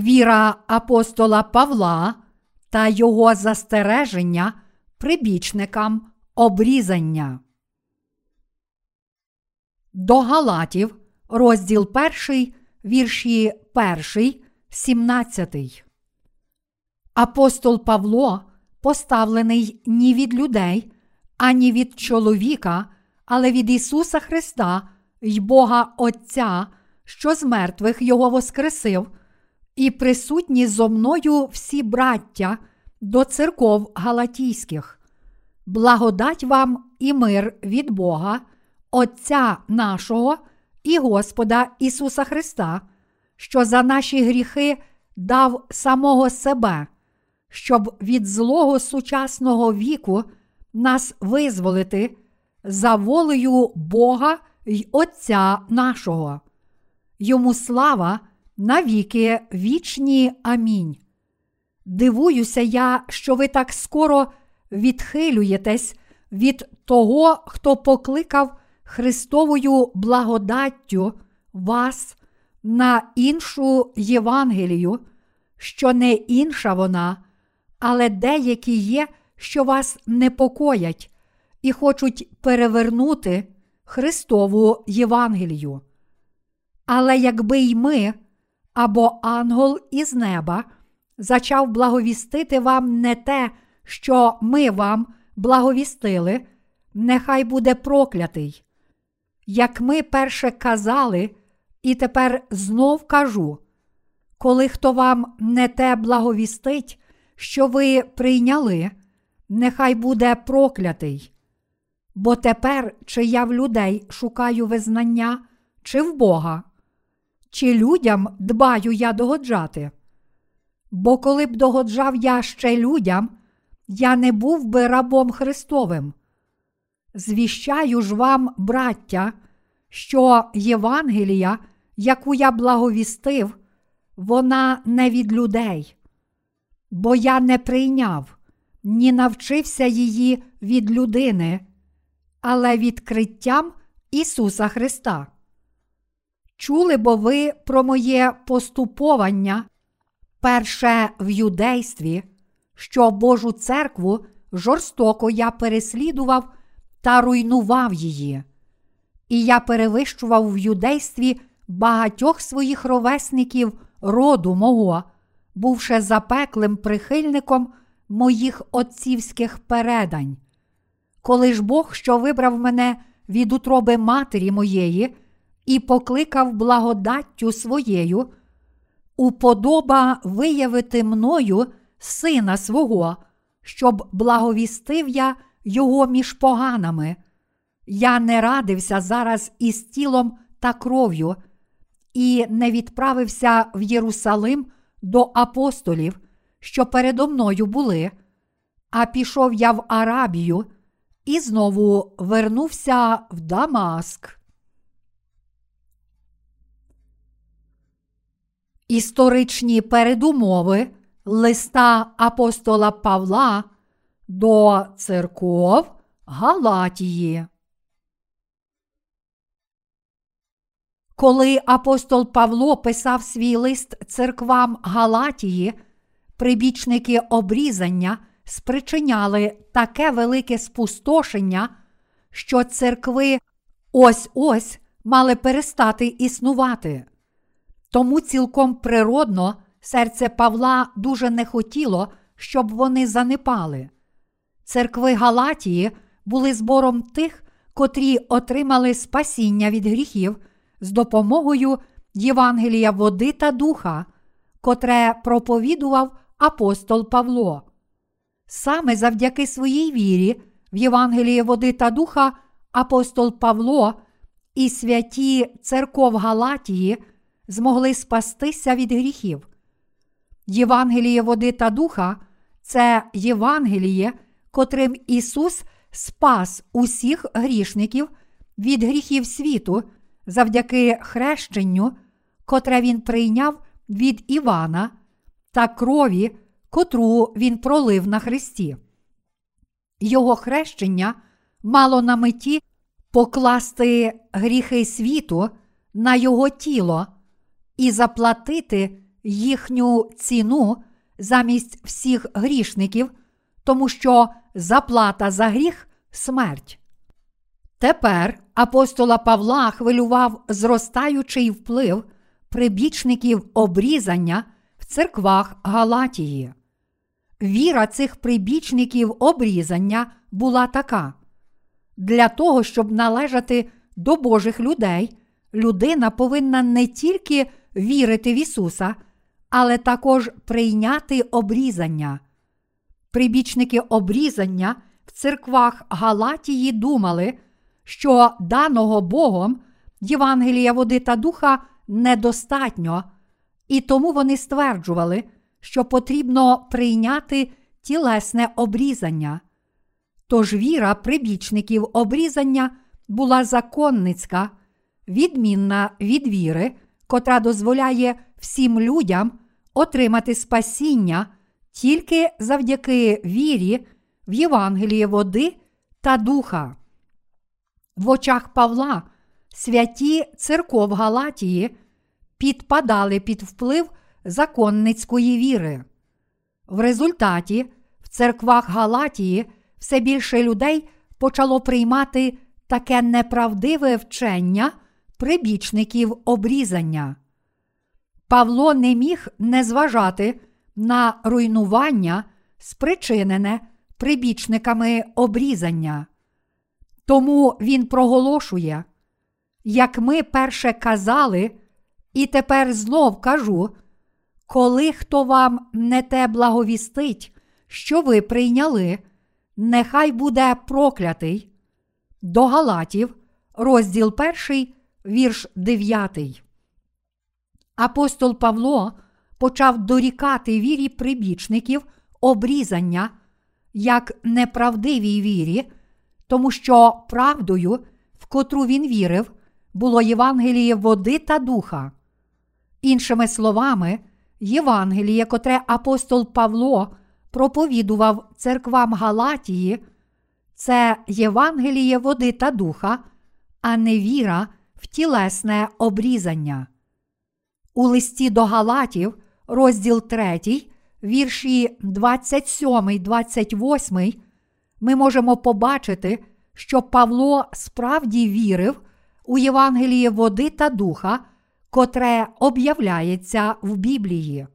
Віра апостола Павла та його застереження прибічникам обрізання. До Галатів, розділ 1, вірші 1, 17. Апостол Павло поставлений ні від людей, ані від чоловіка, але від Ісуса Христа й Бога Отця, що з мертвих Його воскресив, і присутні зо мною всі браття до церков Галатійських. Благодать вам і мир від Бога, Отця нашого і Господа Ісуса Христа, що за наші гріхи дав самого себе, щоб від злого сучасного віку нас визволити за волею Бога й Отця нашого. Йому слава навіки вічні. Амінь. Дивуюся я, що ви так скоро відхилюєтесь від того, хто покликав Христовою благодаттю вас на іншу Євангелію, що не інша вона, але деякі є, що вас непокоять і хочуть перевернути Христову Євангелію. Але якби й ми або ангел із неба зачав благовістити вам не те, що ми вам благовістили, нехай буде проклятий. Як ми перше казали, і тепер знов кажу, коли хто вам не те благовістить, що ви прийняли, нехай буде проклятий. Бо тепер чи я в людей шукаю визнання, чи в Бога, чи людям дбаю я догоджати. Бо коли б догоджав я ще людям, я не був би рабом Христовим. Звіщаю ж вам, браття, що Євангелія, яку я благовістив, вона не від людей, бо я не прийняв, ні навчився її від людини, але відкриттям Ісуса Христа. Чули бо ви про моє поступовання перше в юдействі, що Божу церкву жорстоко я переслідував та руйнував її. І я перевищував в юдействі багатьох своїх ровесників роду мого, бувши запеклим прихильником моїх отцівських передань. Коли ж Бог, що вибрав мене від утроби матері моєї і покликав благодаттю своєю, уподоба виявити мною сина свого, щоб благовістив я його між поганами. Я не радився зараз із тілом та кров'ю, і не відправився в Єрусалим до апостолів, що передо мною були, а пішов я в Арабію і знову вернувся в Дамаск. Історичні передумови листа апостола Павла до церков Галатії. Коли апостол Павло писав свій лист церквам Галатії, прибічники обрізання спричиняли таке велике спустошення, що церкви ось ось мали перестати існувати. Тому цілком природно серце Павла дуже не хотіло, щоб вони занепали. Церкви Галатії були збором тих, котрі отримали спасіння від гріхів з допомогою Євангелія води та духа, котре проповідував апостол Павло. Саме завдяки своїй вірі в Євангеліє води та духа апостол Павло і святі церков Галатії змогли спастися від гріхів. Євангеліє води та духа це Євангеліє, котрим Ісус спас усіх грішників від гріхів світу завдяки хрещенню, котре Він прийняв від Івана та крові, котру Він пролив на Христі. Його хрещення мало на меті покласти гріхи світу на Його тіло і заплатити їхню ціну замість всіх грішників, тому що заплата за гріх смерть. Тепер апостола Павла хвилював зростаючий вплив прибічників обрізання в церквах Галатії. Віра цих прибічників обрізання була така. Для того, щоб належати до Божих людей, людина повинна не тільки вірити в Ісуса, але також прийняти обрізання. Прибічники обрізання в церквах Галатії думали, що даного Богом Євангелія води та духа недостатньо, і тому вони стверджували, що потрібно прийняти тілесне обрізання. Тож віра прибічників обрізання була законницька, відмінна від віри, котра дозволяє всім людям отримати спасіння тільки завдяки вірі в Євангеліє води та духа. В очах Павла святі церков Галатії підпадали під вплив законницької віри. В результаті в церквах Галатії все більше людей почало приймати таке неправдиве вчення прибічників обрізання. Павло не міг не зважати на руйнування, спричинене прибічниками обрізання. Тому він проголошує, як ми перше казали, і тепер знов кажу, коли хто вам не те благовістить, що ви прийняли, нехай буде проклятий. До Галатів, розділ 1, вірш 9. Апостол Павло почав дорікати вірі прибічників обрізання як неправдивій вірі, тому що правдою, в котру він вірив, було Євангеліє води та духа. Іншими словами, Євангеліє, котре апостол Павло проповідував церквам Галатії, це Євангеліє води та духа, а не віра в тілесне обрізання. У листі до Галатів, розділ 3, вірші 27, 28, ми можемо побачити, що Павло справді вірив у Євангеліє води та духа, котре об'являється в Біблії.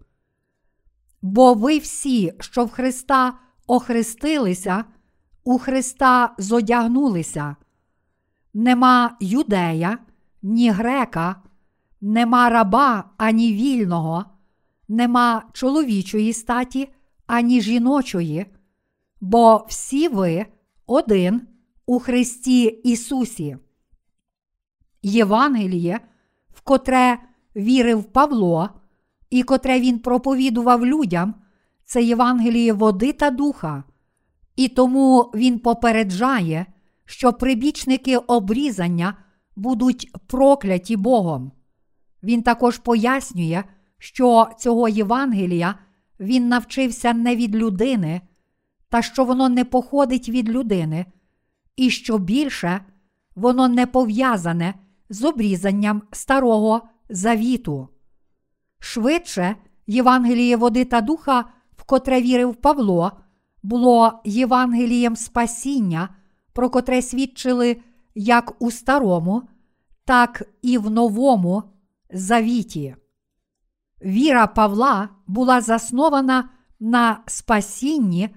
Бо ви всі, що в Христа охрестилися, у Христа зодягнулися. Нема юдея, ні грека, нема раба ані вільного, нема чоловічої статі, ані жіночої, бо всі ви один у Христі Ісусі. Євангеліє, в котре вірив Павло, і котре він проповідував людям, це Євангеліє води та духа, і тому він попереджає, що прибічники обрізання будуть прокляті Богом. Він також пояснює, що цього Євангелія він навчився не від людини, та що воно не походить від людини, і що більше воно не пов'язане з обрізанням старого завіту. Швидше, Євангеліє води та духа, в котре вірив Павло, було Євангелієм спасіння, про котре свідчили як у старому, так і в новому завіті. Віра Павла була заснована на спасінні,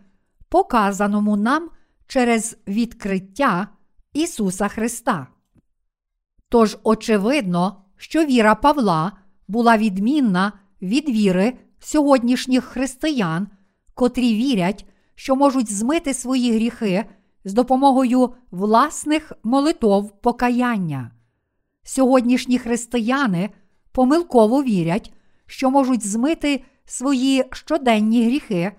показаному нам через відкриття Ісуса Христа. Тож очевидно, що віра Павла була відмінна від віри сьогоднішніх християн, котрі вірять, що можуть змити свої гріхи з допомогою власних молитов покаяння. Сьогоднішні християни помилково вірять, що можуть змити свої щоденні гріхи,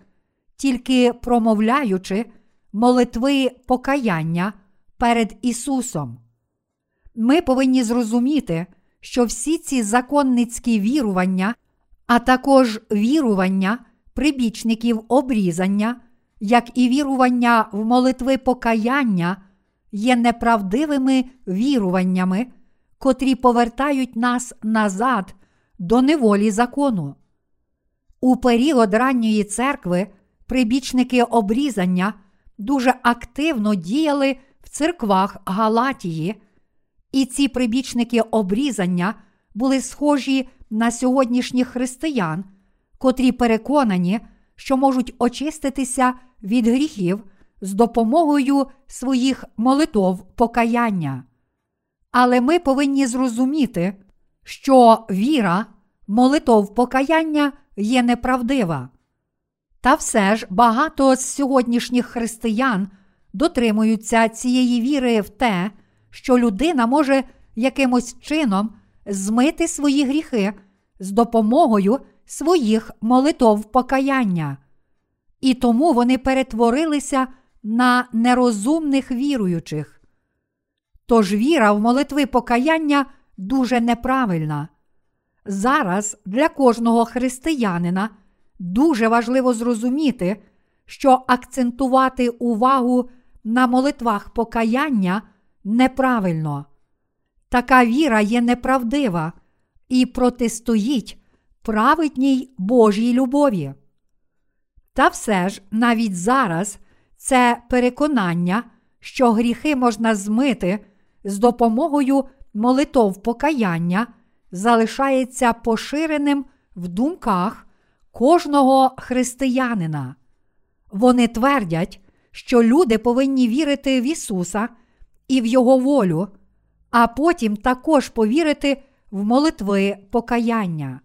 тільки промовляючи молитви покаяння перед Ісусом. Ми повинні зрозуміти, що всі ці законницькі вірування, а також вірування прибічників обрізання, як і вірування в молитви покаяння, є неправдивими віруваннями, котрі повертають нас назад до неволі закону. У період ранньої церкви прибічники обрізання дуже активно діяли в церквах Галатії, і ці прибічники обрізання були схожі на сьогоднішніх християн, котрі переконані, що можуть очиститися від гріхів з допомогою своїх молитов покаяння. Але ми повинні зрозуміти, що віра, молитов покаяння є неправдива. Та все ж багато з сьогоднішніх християн дотримуються цієї віри в те, що людина може якимось чином змити свої гріхи з допомогою своїх молитов покаяння. І тому вони перетворилися на нерозумних віруючих. Тож віра в молитви покаяння дуже неправильна. Зараз для кожного християнина дуже важливо зрозуміти, що акцентувати увагу на молитвах покаяння неправильно. Така віра є неправдива і протистоїть праведній Божій любові. Та все ж навіть зараз це переконання, що гріхи можна змити з допомогою молитов покаяння, залишається поширеним в думках кожного християнина. Вони твердять, що люди повинні вірити в Ісуса і в Його волю, а потім також повірити в молитви покаяння.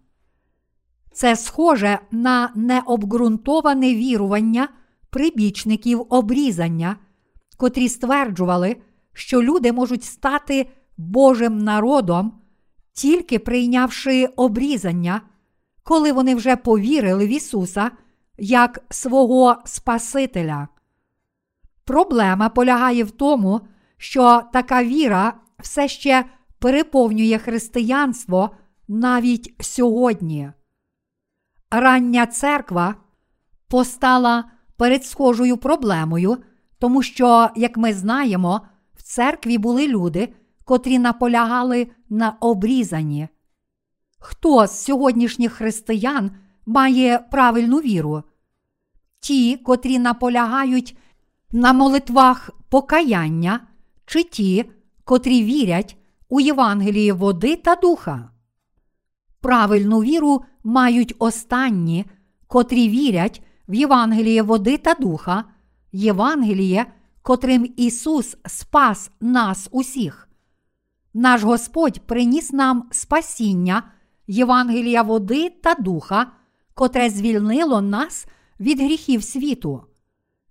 Це схоже на необґрунтоване вірування прибічників обрізання, котрі стверджували, що люди можуть стати Божим народом, тільки прийнявши обрізання, коли вони вже повірили в Ісуса як свого Спасителя. Проблема полягає в тому, що така віра все ще переповнює християнство навіть сьогодні. Рання церква постала перед схожою проблемою, тому що, як ми знаємо, в церкві були люди, котрі наполягали на обрізанні. Хто з сьогоднішніх християн має правильну віру? Ті, котрі наполягають на молитвах покаяння, чи ті, котрі вірять у Євангелії води та духа. Правильну віру мають останні, котрі вірять в Євангеліє води та духа, Євангеліє, котрим Ісус спас нас усіх. Наш Господь приніс нам спасіння, Євангелія води та духа, котре звільнило нас від гріхів світу.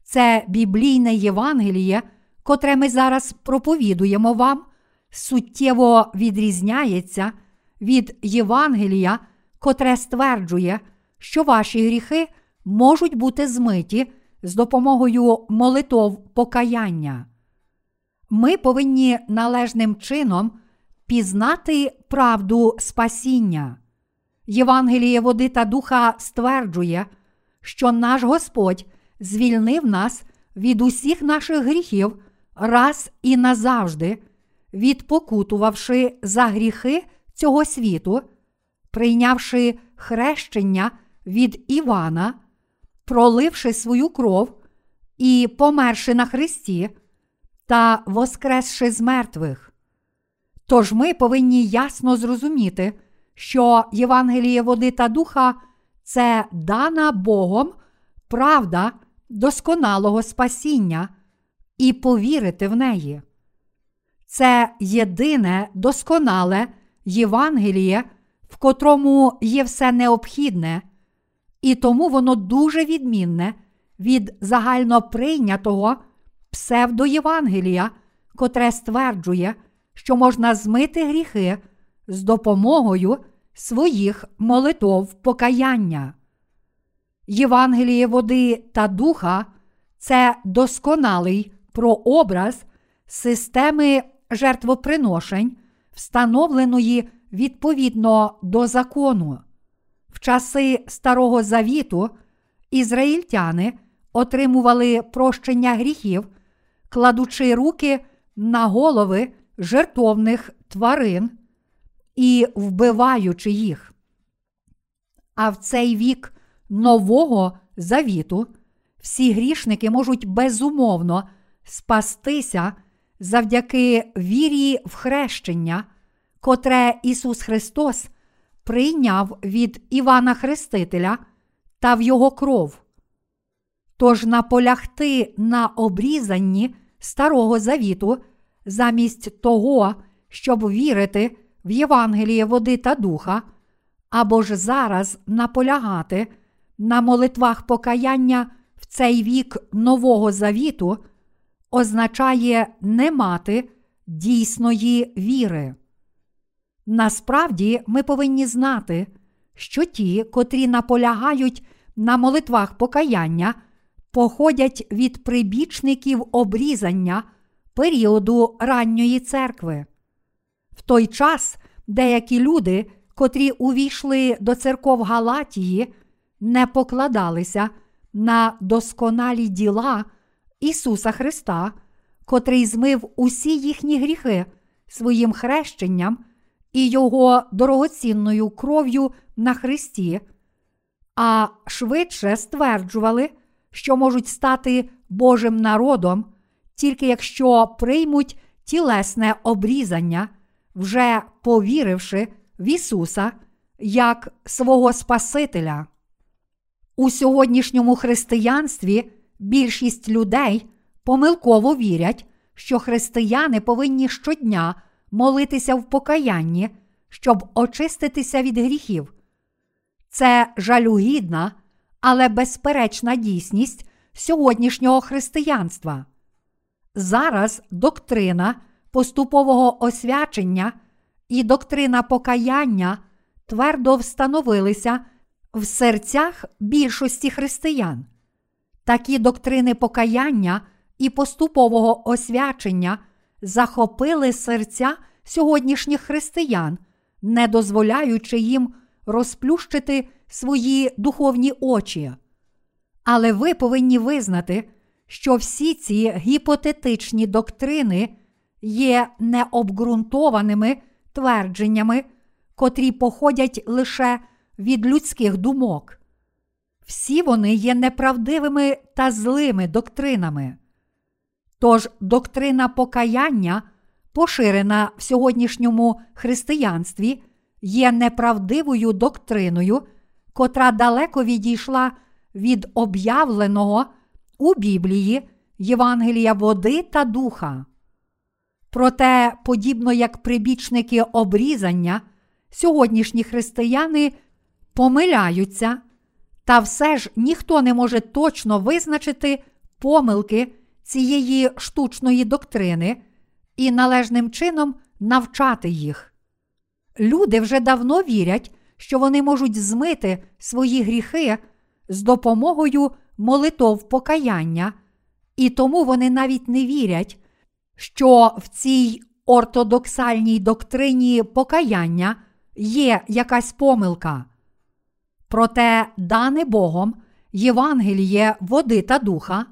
Це біблійне Євангеліє, котре ми зараз проповідуємо вам, суттєво відрізняється від Євангелія, котре стверджує, що ваші гріхи можуть бути змиті з допомогою молитов покаяння. Ми повинні належним чином пізнати правду спасіння. Євангеліє води та духа стверджує, що наш Господь звільнив нас від усіх наших гріхів раз і назавжди, відпокутувавши за гріхи цього світу, прийнявши хрещення від Івана, проливши свою кров і померши на Христі та воскресши з мертвих. Тож ми повинні ясно зрозуміти, що Євангеліє води та духа це дана Богом правда досконалого спасіння і повірити в неї. Це єдине досконале Євангеліє, в котрому є все необхідне, і тому воно дуже відмінне від загально прийнятого псевдоєвангелія, котре стверджує, що можна змити гріхи з допомогою своїх молитов покаяння. Євангеліє води та духа це досконалий прообраз системи жертвоприношень, встановленої відповідно до закону. В часи Старого Завіту ізраїльтяни отримували прощення гріхів, кладучи руки на голови жертовних тварин і вбиваючи їх. А в цей вік Нового Завіту, всі грішники можуть безумовно спастися завдяки вірі в хрещення, котре Ісус Христос прийняв від Івана Хрестителя та в Його кров. Тож наполягти на обрізанні Старого Завіту замість того, щоб вірити в Євангеліє води та духа, або ж зараз наполягати на молитвах покаяння в цей вік Нового Завіту, означає не мати дійсної віри. Насправді ми повинні знати, що ті, котрі наполягають на молитвах покаяння, походять від прибічників обрізання періоду ранньої церкви. В той час деякі люди, котрі увійшли до церков Галатії, не покладалися на досконалі діла Ісуса Христа, котрий змив усі їхні гріхи своїм хрещенням і Його дорогоцінною кров'ю на Христі, а швидше стверджували, що можуть стати Божим народом, тільки якщо приймуть тілесне обрізання, вже повіривши в Ісуса як свого Спасителя. У сьогоднішньому християнстві більшість людей помилково вірять, що християни повинні щодня молитися в покаянні, щоб очиститися від гріхів. Це жалюгідна, але безперечна дійсність сьогоднішнього християнства. Зараз доктрина поступового освячення і доктрина покаяння твердо встановилися в серцях більшості християн. Такі доктрини покаяння і поступового освячення захопили серця сьогоднішніх християн, не дозволяючи їм розплющити свої духовні очі. Але ви повинні визнати, що всі ці гіпотетичні доктрини є необґрунтованими твердженнями, котрі походять лише від людських думок. Всі вони є неправдивими та злими доктринами. Тож доктрина покаяння, поширена в сьогоднішньому християнстві, є неправдивою доктриною, котра далеко відійшла від об'явленого у Біблії Євангелія води та духа. Проте, подібно як прибічники обрізання, сьогоднішні християни помиляються, та все ж ніхто не може точно визначити помилки цієї штучної доктрини і належним чином навчати їх. Люди вже давно вірять, що вони можуть змити свої гріхи з допомогою молитов покаяння, і тому вони навіть не вірять, що в цій ортодоксальній доктрині покаяння є якась помилка. Проте, дане Богом, Євангеліє води та духа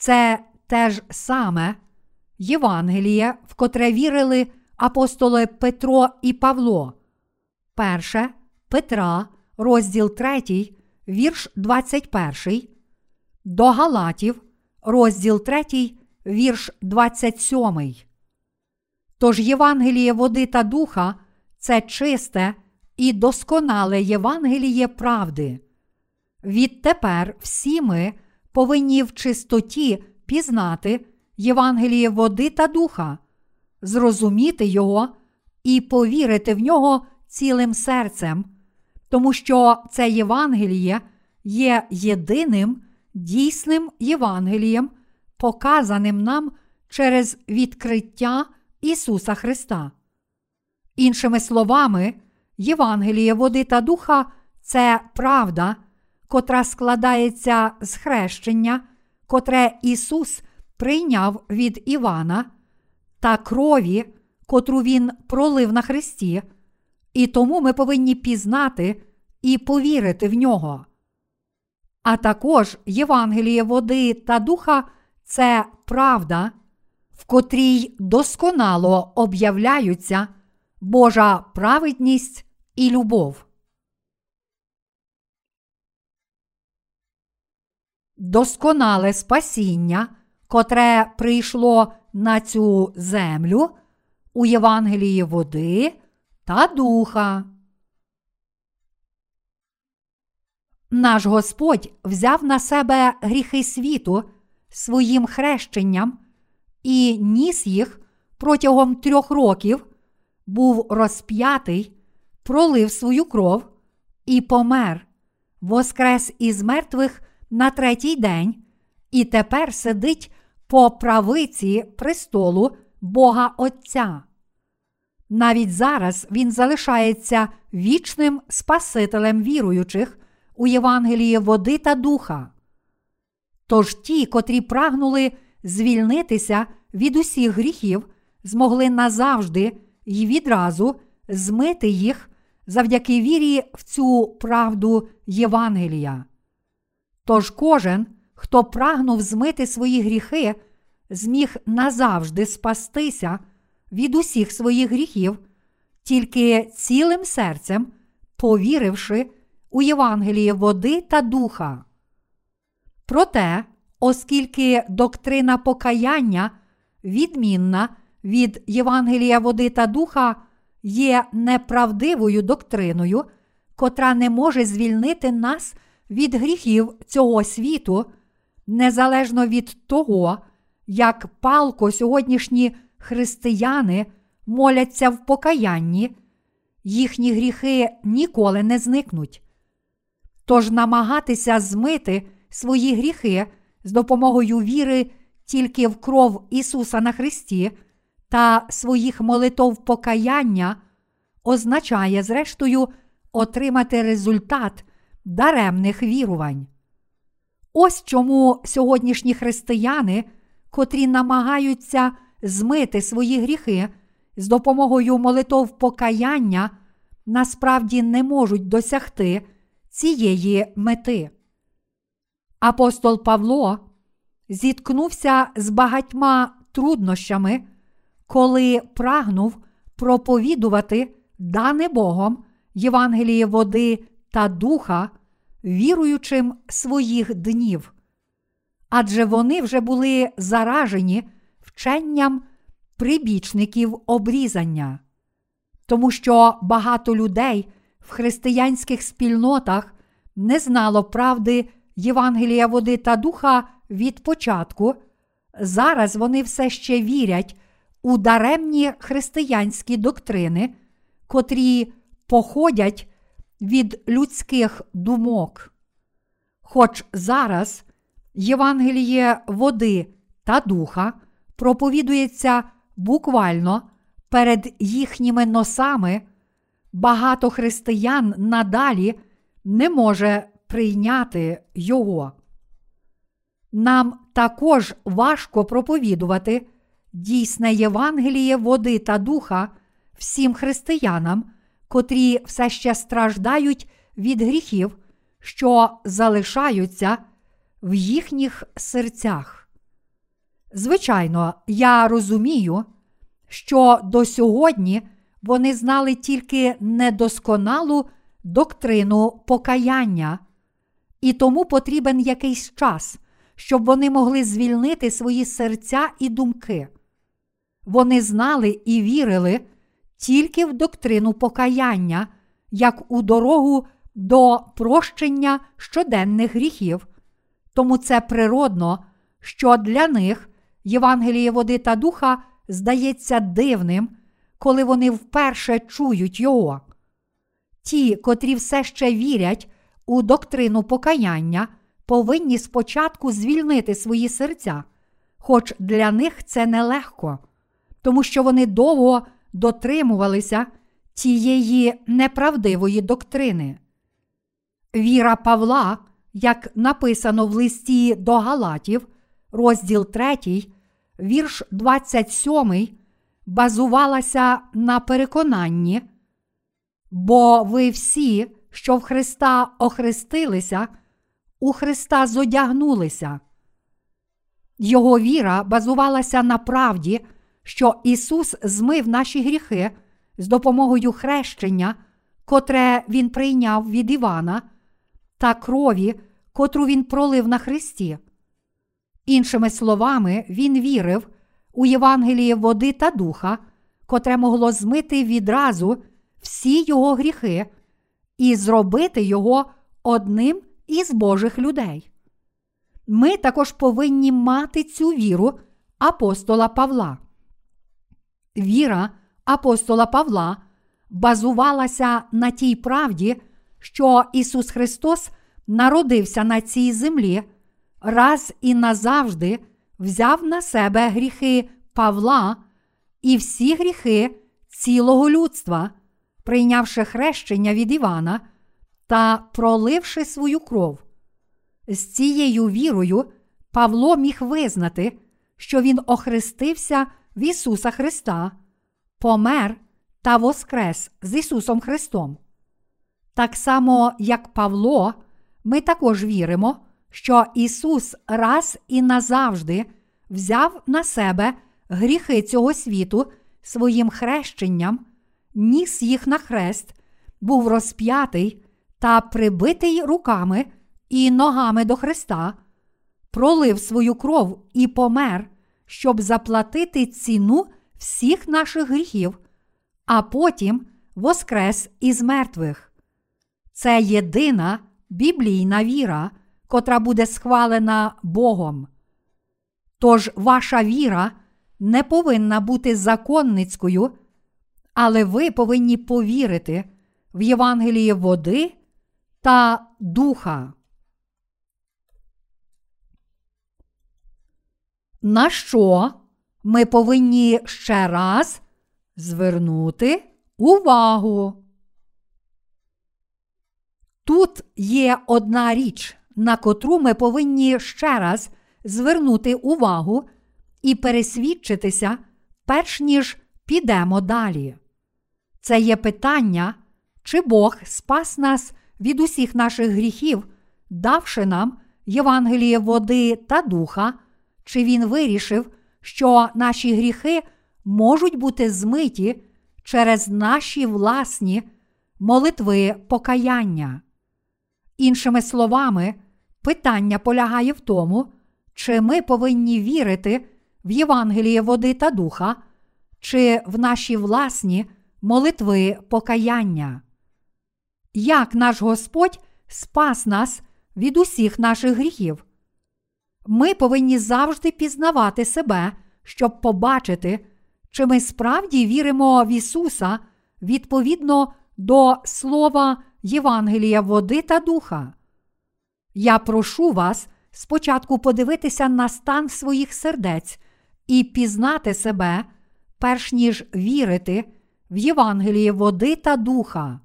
це те ж саме Євангеліє, в котре вірили апостоли Петро і Павло. Перше Петра, розділ 3, вірш 21, до Галатів, розділ 3, вірш 27. Тож Євангеліє води та духа це чисте і досконале Євангеліє правди. Відтепер всі ми повинні в чистоті пізнати Євангеліє води та духа, зрозуміти його і повірити в нього цілим серцем, тому що це Євангеліє є єдиним дійсним Євангелієм, показаним нам через відкриття Ісуса Христа. Іншими словами, Євангеліє води та духа це правда, котра складається з хрещення, котре Ісус прийняв від Івана, та крові, котру Він пролив на Христі, і тому ми повинні пізнати і повірити в нього. А також Євангеліє води та духа це правда, в котрій досконало об'являються Божа праведність і любов. Досконале спасіння, котре прийшло на цю землю у Євангелії води та духа. Наш Господь взяв на себе гріхи світу своїм хрещенням і ніс їх протягом трьох років, був розп'ятий, пролив свою кров і помер, воскрес із мертвих на третій день, і тепер сидить по правиці престолу Бога Отця. Навіть зараз Він залишається вічним Спасителем віруючих у Євангелії води та духа. Тож ті, котрі прагнули звільнитися від усіх гріхів, змогли назавжди й відразу змити їх завдяки вірі в цю правду Євангелія. Тож кожен, хто прагнув змити свої гріхи, зміг назавжди спастися від усіх своїх гріхів, тільки цілим серцем повіривши у Євангеліє води та духа. Проте, оскільки доктрина покаяння відмінна від Євангелія води та духа є неправдивою доктриною, котра не може звільнити нас від гріхів цього світу, незалежно від того, як палко сьогоднішні християни моляться в покаянні, їхні гріхи ніколи не зникнуть. Тож намагатися змити свої гріхи з допомогою віри тільки в кров Ісуса на Христі та своїх молитов покаяння означає, зрештою, отримати результат даремних вірувань. Ось чому сьогоднішні християни, котрі намагаються змити свої гріхи з допомогою молитов покаяння, насправді не можуть досягти цієї мети. Апостол Павло зіткнувся з багатьма труднощами, коли прагнув проповідувати дане Богом Євангеліє води та духа, віруючим своїх днів. Адже вони вже були заражені вченням прибічників обрізання, тому що багато людей в християнських спільнотах не знало правди Євангелія води та духа від початку, зараз вони все ще вірять у даремні християнські доктрини, котрі походять від людських думок. Хоч зараз Євангеліє води та духа проповідується буквально перед їхніми носами, багато християн надалі не може прийняти його. Нам також важко проповідувати дійсне Євангеліє води та духа всім християнам, котрі все ще страждають від гріхів, що залишаються в їхніх серцях. Звичайно, я розумію, що до сьогодні вони знали тільки недосконалу доктрину покаяння, і тому потрібен якийсь час, щоб вони могли звільнити свої серця і думки. Вони знали і вірили тільки в доктрину покаяння, як у дорогу до прощення щоденних гріхів. Тому це природно, що для них Євангеліє води та духа здається дивним, коли вони вперше чують його. Ті, котрі все ще вірять у доктрину покаяння, повинні спочатку звільнити свої серця, хоч для них це нелегко, тому що вони довго дотримувалися тієї неправдивої доктрини. Віра Павла, як написано в листі до Галатів, розділ 3, вірш 27, базувалася на переконанні, бо ви всі, що в Христа охрестилися, у Христа зодягнулися. Його віра базувалася на правді, що Ісус змив наші гріхи з допомогою хрещення, котре Він прийняв від Івана, та крові, котру він пролив на Христі. Іншими словами, він вірив у Євангеліє води та духа, котре могло змити відразу всі його гріхи і зробити його одним із Божих людей. Ми також повинні мати цю віру апостола Павла. Віра апостола Павла базувалася на тій правді, що Ісус Христос народився на цій землі, раз і назавжди взяв на себе гріхи Павла і всі гріхи цілого людства, прийнявши хрещення від Івана та проливши свою кров. З цією вірою Павло міг визнати, що він охрестився в Ісуса Христа, помер та воскрес з Ісусом Христом. Так само, як Павло, ми також віримо, що Ісус раз і назавжди взяв на себе гріхи цього світу своїм хрещенням, ніс їх на хрест, був розп'ятий та прибитий руками і ногами до Христа, пролив свою кров і помер, щоб заплатити ціну всіх наших гріхів, а потім воскрес із мертвих. Це єдина біблійна віра, котра буде схвалена Богом. Тож ваша віра не повинна бути законницькою, але ви повинні повірити в Євангеліє води та духа. На що ми повинні ще раз звернути увагу? Тут є одна річ, на котру ми повинні ще раз звернути увагу і пересвідчитися, перш ніж підемо далі. Це є питання, чи Бог спас нас від усіх наших гріхів, давши нам Євангеліє води та духа, чи Він вирішив, що наші гріхи можуть бути змиті через наші власні молитви покаяння. Іншими словами, питання полягає в тому, чи ми повинні вірити в Євангеліє води та духа, чи в наші власні молитви покаяння. Як наш Господь спас нас від усіх наших гріхів? Ми повинні завжди пізнавати себе, щоб побачити, чи ми справді віримо в Ісуса відповідно до Слова Євангелія води та духа. Я прошу вас спочатку подивитися на стан своїх сердець і пізнати себе, перш ніж вірити в Євангеліє води та духа.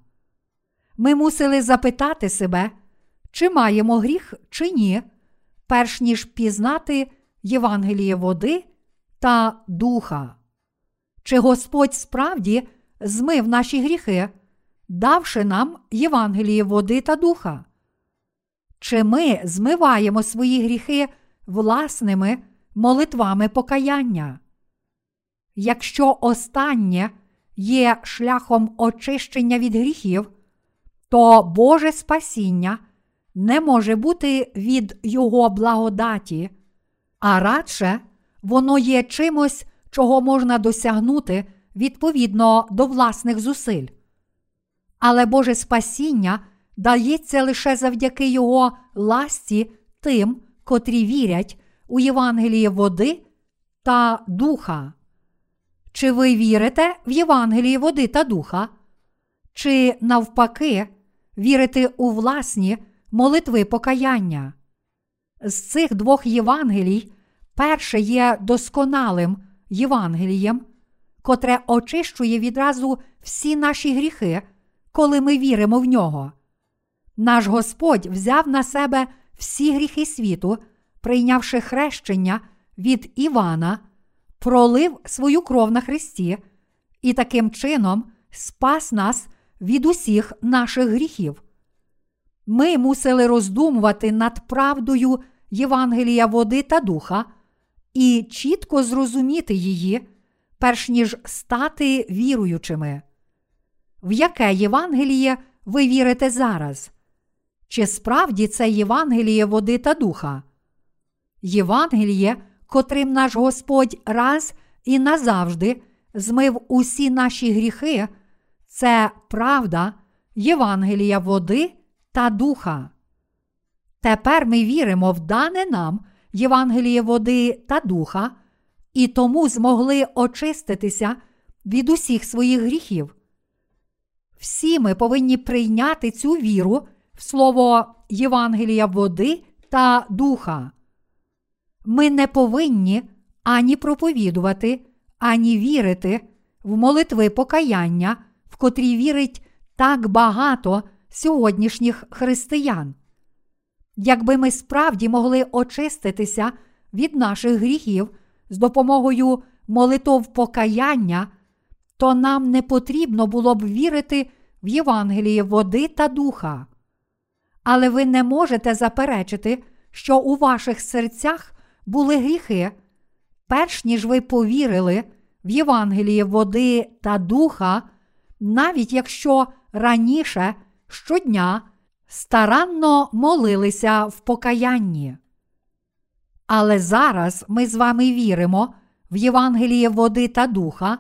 Ми мусили запитати себе, чи маємо гріх, чи ні, перш ніж пізнати Євангеліє води та духа. Чи Господь справді змив наші гріхи, давши нам Євангеліє води та духа? Чи ми змиваємо свої гріхи власними молитвами покаяння? Якщо останнє є шляхом очищення від гріхів, то Боже спасіння не може бути від Його благодаті, а радше воно є чимось, чого можна досягнути відповідно до власних зусиль. Але Боже спасіння дається лише завдяки Його ласті тим, котрі вірять у Євангеліє води та духа. Чи ви вірите в Євангеліє води та духа? Чи навпаки вірите у власні молитви покаяння? З цих двох Євангелій перше є досконалим Євангелієм, котре очищує відразу всі наші гріхи, коли ми віримо в нього. Наш Господь взяв на себе всі гріхи світу, прийнявши хрещення від Івана, пролив свою кров на Христі і таким чином спас нас від усіх наших гріхів. Ми мусили роздумувати над правдою Євангелія води та духа і чітко зрозуміти її, перш ніж стати віруючими. В яке Євангеліє ви вірите зараз? чи справді це Євангеліє води та духа? Євангеліє, котрим наш Господь раз і назавжди змив усі наші гріхи, це правда Євангелія води та духа. Тепер ми віримо в дане нам Євангеліє води та духа, і тому змогли очиститися від усіх своїх гріхів. Всі ми повинні прийняти цю віру в слово Євангелія води та духа. Ми не повинні ані проповідувати, ані вірити в молитви покаяння, в котрі вірить так багато сьогоднішніх християн. Якби ми справді могли очиститися від наших гріхів з допомогою молитов покаяння, то нам не потрібно було б вірити в Євангеліє води та духа. Але ви не можете заперечити, що у ваших серцях були гріхи, перш ніж ви повірили в Євангеліє води та духа, навіть якщо раніше щодня старанно молилися в покаянні. Але зараз ми з вами віримо в Євангеліє води та духа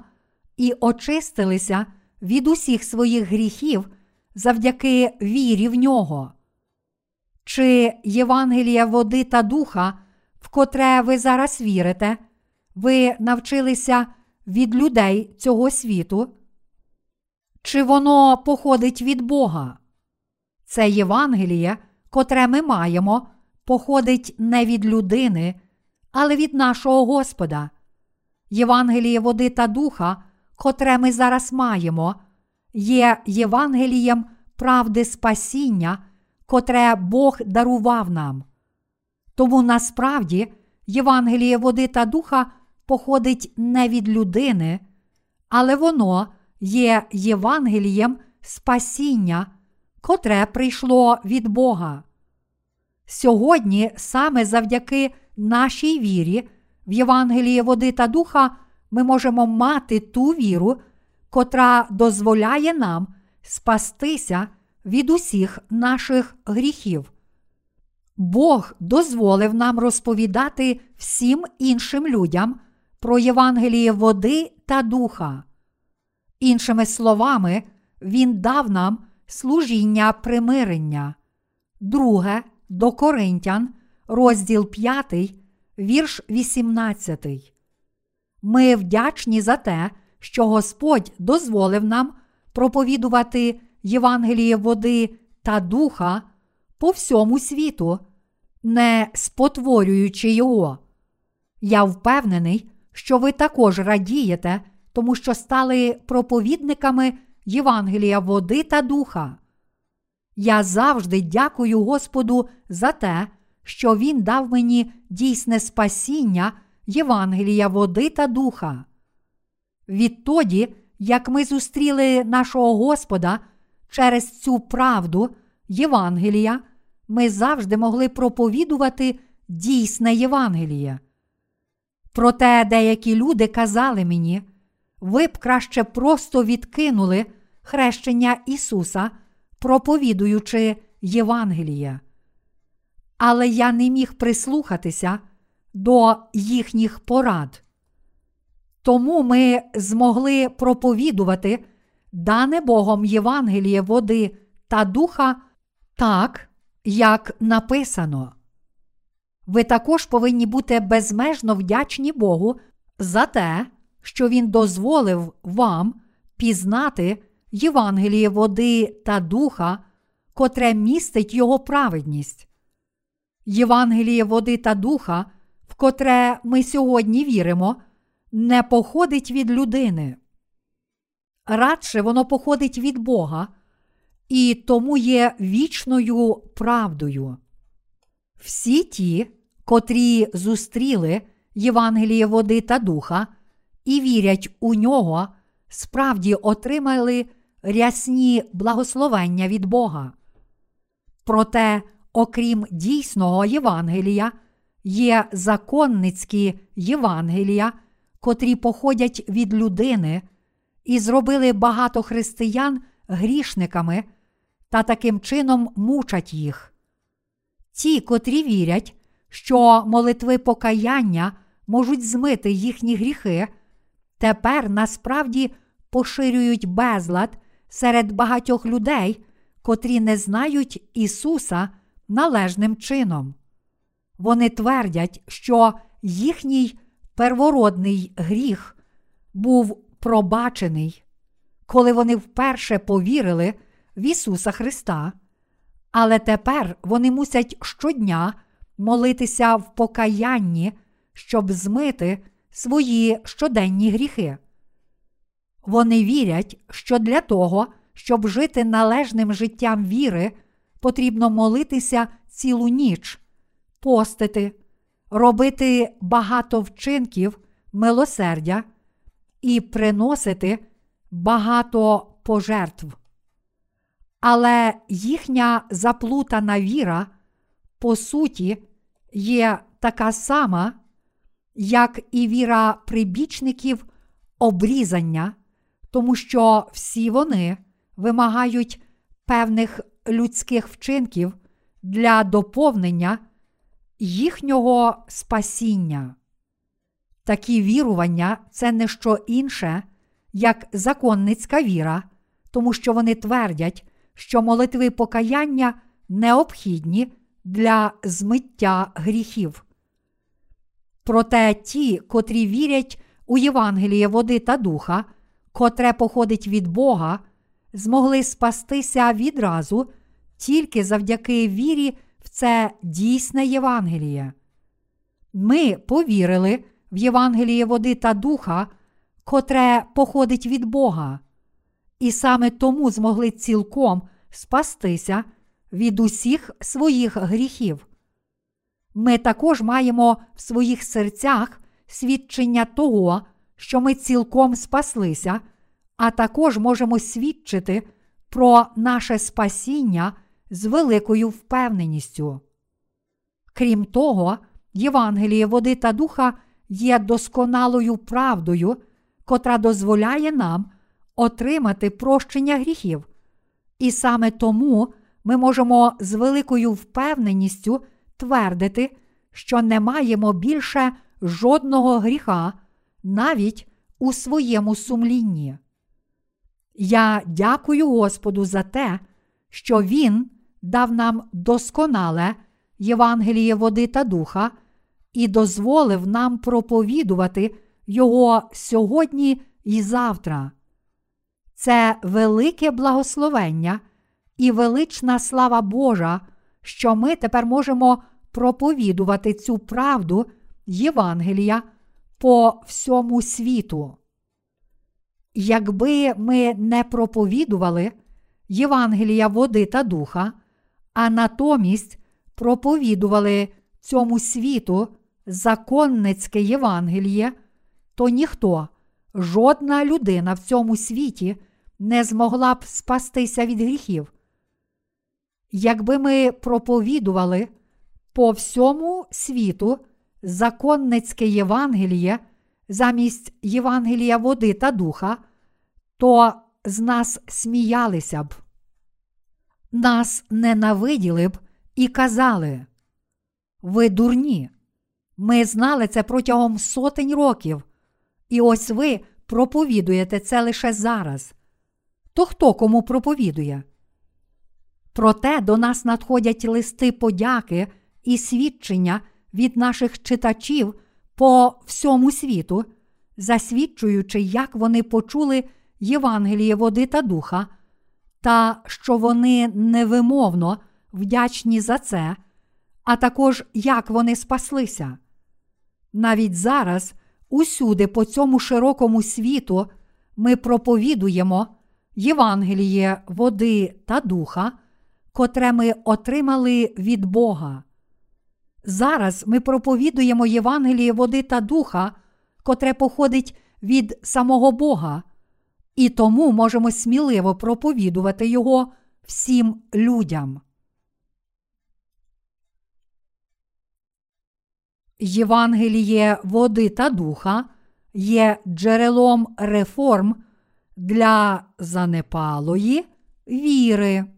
і очистилися від усіх своїх гріхів завдяки вірі в нього. Чи Євангелія води та духа, в котре ви зараз вірите, ви навчилися від людей цього світу? Чи воно походить від Бога? Це Євангеліє, котре ми маємо, походить не від людини, але від нашого Господа. Євангеліє води та духа, котре ми зараз маємо, є Євангелієм правди спасіння, котре Бог дарував нам. Тому насправді Євангеліє води та духа походить не від людини, але воно є Євангелієм спасіння, котре прийшло від Бога. Сьогодні, саме завдяки нашій вірі, в Євангелії води та духа ми можемо мати ту віру, котра дозволяє нам спастися від усіх наших гріхів. Бог дозволив нам розповідати всім іншим людям про Євангеліє води та духа. Іншими словами, Він дав нам служіння примирення. Друге до Коринтян, розділ 5, вірш 18. Ми вдячні за те, що Господь дозволив нам проповідувати Євангеліє води та духа по всьому світу, не спотворюючи його. Я впевнений, що ви також радієте, тому що стали проповідниками Євангелія води та духа. Я завжди дякую Господу за те, що Він дав мені дійсне спасіння Євангелія води та духа. Відтоді, як ми зустріли нашого Господа через цю правду Євангелія, ми завжди могли проповідувати дійсне Євангеліє. Проте деякі люди казали мені, ви б краще просто відкинули хрещення Ісуса, проповідуючи Євангеліє. Але я не міг прислухатися до їхніх порад. Тому ми змогли проповідувати дане Богом Євангеліє води та духа так, як написано. Ви також повинні бути безмежно вдячні Богу за те, що Він дозволив вам пізнати Євангеліє води та духа, котре містить Його праведність. Євангеліє води та духа, в котре ми сьогодні віримо, не походить від людини. Радше воно походить від Бога і тому є вічною правдою. Всі ті, котрі зустріли Євангеліє води та духа і вірять у нього, справді отримали рясні благословення від Бога. Проте, окрім дійсного Євангелія, є законницькі Євангелія, котрі походять від людини і зробили багато християн грішниками та таким чином мучать їх. Ті, котрі вірять, що молитви покаяння можуть змити їхні гріхи, тепер насправді поширюють безлад серед багатьох людей, котрі не знають Ісуса належним чином. Вони твердять, що їхній первородний гріх був пробачений, коли вони вперше повірили в Ісуса Христа, але тепер вони мусять щодня молитися в покаянні, щоб змити свої щоденні гріхи. Вони вірять, що для того, щоб жити належним життям віри, потрібно молитися цілу ніч, постити, робити багато вчинків милосердя і приносити багато пожертв. Але їхня заплутана віра, по суті, є така сама, як і віра прибічників обрізання, тому що всі вони вимагають певних людських вчинків для доповнення їхнього спасіння. Такі вірування це не що інше, як законницька віра, тому що вони твердять, що молитви покаяння необхідні для змиття гріхів. Проте ті, котрі вірять у Євангеліє води та духа, котре походить від Бога, змогли спастися відразу тільки завдяки вірі в це дійсне Євангеліє. Ми повірили в Євангеліє води та духа, котре походить від Бога, і саме тому змогли цілком спастися від усіх своїх гріхів. Ми також маємо в своїх серцях свідчення того, що ми цілком спаслися, а також можемо свідчити про наше спасіння з великою впевненістю. Крім того, Євангеліє води та духа є досконалою правдою, котра дозволяє нам отримати прощення гріхів. І саме тому ми можемо з великою впевненістю твердити, що не маємо більше жодного гріха навіть у своєму сумлінні. Я дякую Господу за те, що Він дав нам досконале Євангеліє води та духа і дозволив нам проповідувати Його сьогодні і завтра. Це велике благословення і велична слава Божа, що ми тепер можемо проповідувати цю правду Євангелія по всьому світу. Якби ми не проповідували Євангелія води та духа, а натомість проповідували цьому світу законницьке Євангеліє, то ніхто, жодна людина в цьому світі не змогла б спастися від гріхів. Якби ми проповідували по всьому світу законницьке Євангеліє замість Євангелія води та духа, то з нас сміялися б. Нас ненавиділи б і казали, ви дурні. Ми знали це протягом сотень років, і ось ви проповідуєте це лише зараз. То хто кому проповідує? Проте до нас надходять листи подяки і свідчення від наших читачів по всьому світу, засвідчуючи, як вони почули Євангеліє води та духа, та що вони невимовно вдячні за це, а також як вони спаслися. Навіть зараз, усюди по цьому широкому світу, ми проповідуємо Євангеліє води та духа, котре ми отримали від Бога. Зараз ми проповідуємо Євангеліє води та духа, котре походить від самого Бога, і тому можемо сміливо проповідувати Його всім людям. Євангеліє води та духа є джерелом реформ для занепалої віри.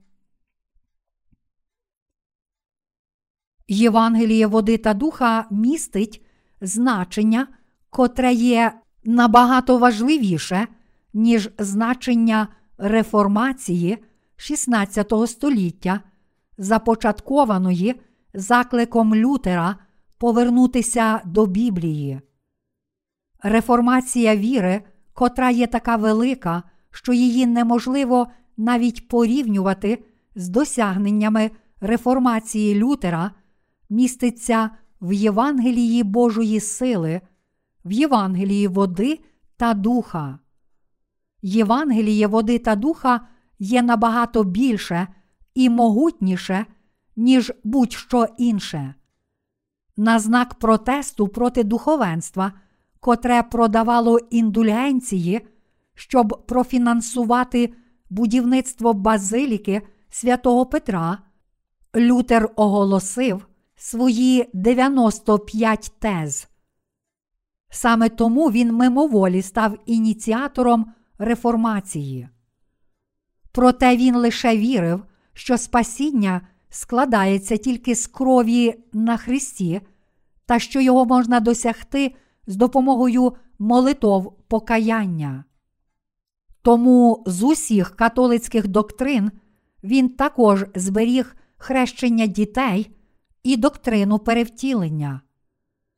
Євангеліє води та духа містить значення, котре є набагато важливіше, ніж значення реформації 16 століття, започаткованої закликом Лютера повернутися до Біблії. Реформація віри, котра є така велика, що її неможливо навіть порівнювати з досягненнями реформації Лютера, міститься в Євангелії Божої сили, в Євангелії води та духа. Євангеліє води та духа є набагато більше і могутніше, ніж будь-що інше. На знак протесту проти духовенства, котре продавало індульгенції, щоб профінансувати будівництво базиліки святого Петра, Лютер оголосив свої 95 тез. Саме тому він мимоволі став ініціатором реформації. Проте він лише вірив, що спасіння складається тільки з крові на Христі, та що його можна досягти з допомогою молитов покаяння. Тому з усіх католицьких доктрин він також зберіг хрещення дітей і доктрину перевтілення.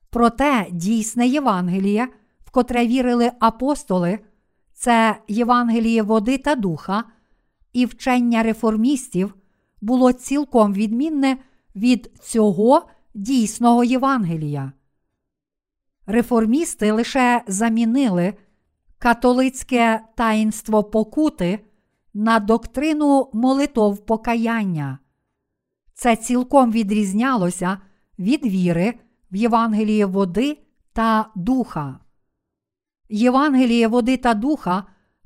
Проте дійсне Євангеліє, в котре вірили апостоли, це Євангеліє води та духа, і вчення реформістів було цілком відмінне від цього дійсного Євангелія. Реформісти лише замінили католицьке таїнство покути на доктрину молитов покаяння. Це цілком відрізнялося від віри в Євангеліє води та духа. Євангеліє води та духа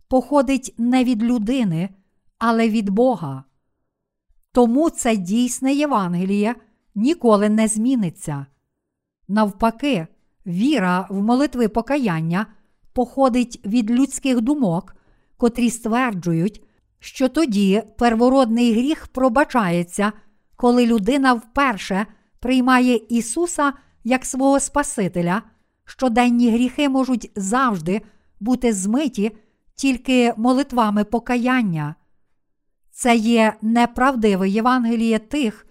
походить не від людини, але від Бога. Тому це дійсне Євангеліє ніколи не зміниться. Навпаки, віра в молитви покаяння походить від людських думок, котрі стверджують, що тоді первородний гріх пробачається, коли людина вперше приймає Ісуса як свого Спасителя, щоденні гріхи можуть завжди бути змиті тільки молитвами покаяння. Це є неправдиве Євангеліє тих,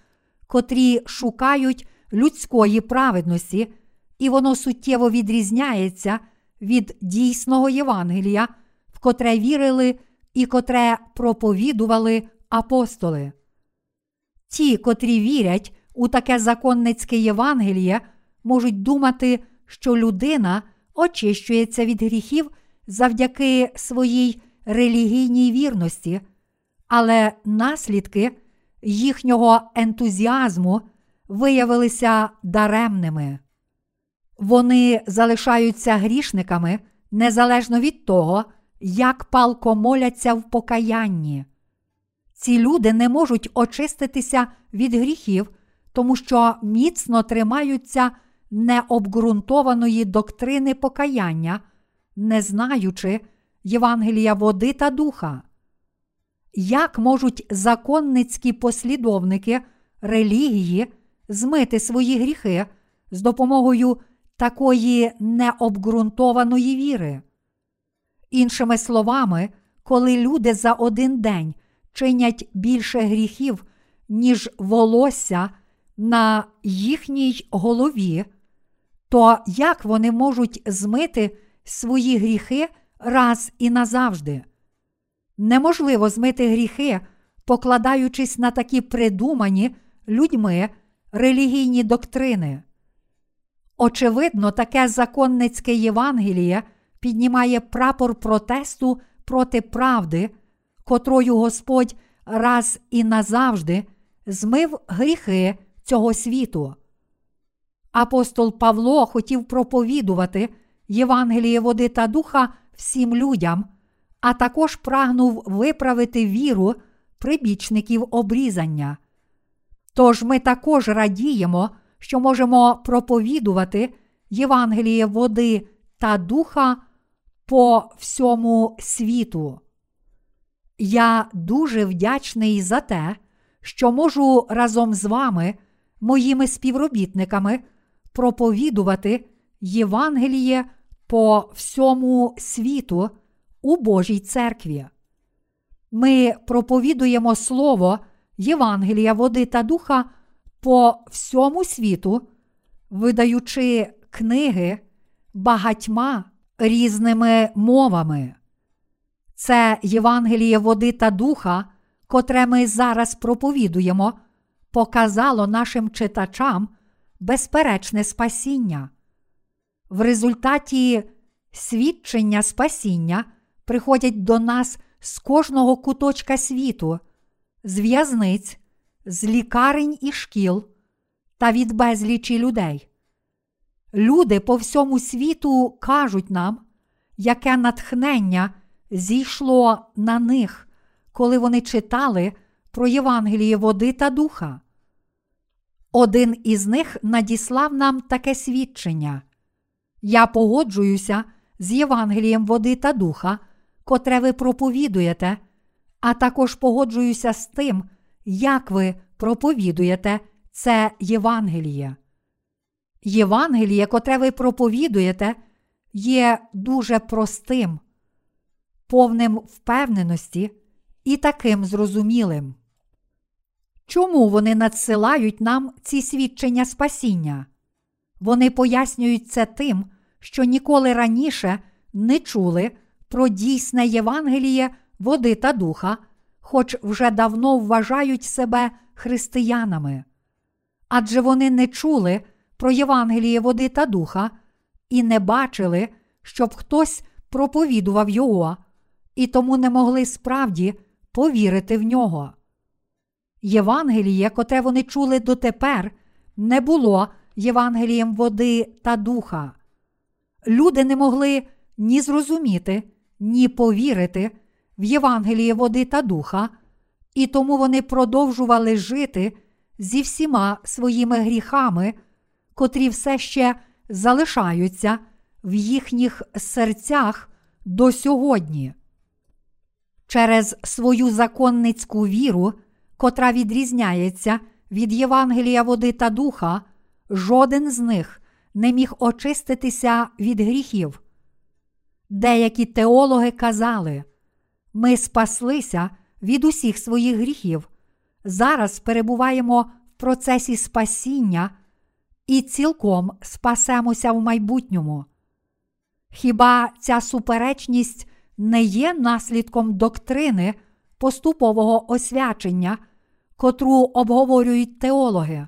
котрі шукають людської праведності, і воно суттєво відрізняється від дійсного Євангелія, в котре вірили і котре проповідували апостоли. Ті, котрі вірять у таке законницьке Євангеліє, можуть думати, що людина очищується від гріхів завдяки своїй релігійній вірності, але наслідки їхнього ентузіазму виявилися даремними. Вони залишаються грішниками незалежно від того, як палко моляться в покаянні. Ці люди не можуть очиститися від гріхів, тому що міцно тримаються необґрунтованої доктрини покаяння, не знаючи Євангелія води та духа. Як можуть законницькі послідовники релігії змити свої гріхи з допомогою такої необґрунтованої віри? Іншими словами, коли люди за один день чинять більше гріхів, ніж волосся на їхній голові, то як вони можуть змити свої гріхи раз і назавжди? Неможливо змити гріхи, покладаючись на такі придумані людьми релігійні доктрини. Очевидно, таке законницьке Євангеліє піднімає прапор протесту проти правди, котрою Господь раз і назавжди змив гріхи цього світу. Апостол Павло хотів проповідувати Євангеліє води та духа всім людям, а також прагнув виправити віру прибічників обрізання. Тож ми також радіємо, що можемо проповідувати Євангеліє води та духа по всьому світу. Я дуже вдячний за те, що можу разом з вами моїми співробітниками проповідувати Євангеліє по всьому світу у Божій церкві. Ми проповідуємо Слово Євангелія, води та духа по всьому світу, видаючи книги багатьма різними мовами. Це Євангеліє води та духа, котре ми зараз проповідуємо, показало нашим читачам безперечне спасіння. В результаті свідчення спасіння приходять до нас з кожного куточка світу, з в'язниць, з лікарень і шкіл та від безлічі людей. Люди по всьому світу кажуть нам, яке натхнення зійшло на них, коли вони читали про Євангеліє води та духа. Один із них надіслав нам таке свідчення. Я погоджуюся з Євангелієм води та духа, котре ви проповідуєте, а також погоджуюся з тим, як ви проповідуєте це Євангеліє. Євангеліє, котре ви проповідуєте, є дуже простим, повним впевненості і таким зрозумілим. Чому вони надсилають нам ці свідчення спасіння? Вони пояснюють це тим, що ніколи раніше не чули про дійсне Євангеліє води та духа, хоч вже давно вважають себе християнами. Адже вони не чули про Євангеліє води та духа і не бачили, щоб хтось проповідував його, і тому не могли справді повірити в нього. Євангеліє, котре вони чули дотепер, не було Євангелієм води та духа. Люди не могли ні зрозуміти, ні повірити в Євангеліє води та духа, і тому вони продовжували жити зі всіма своїми гріхами, котрі все ще залишаються в їхніх серцях до сьогодні. Через свою законницьку віру, котра відрізняється від Євангелія води та духа, жоден з них не міг очиститися від гріхів. Деякі теологи казали, ми спаслися від усіх своїх гріхів, зараз перебуваємо в процесі спасіння і цілком спасемося в майбутньому. Хіба ця суперечність не є наслідком доктрини поступового освячення, котру обговорюють теологи?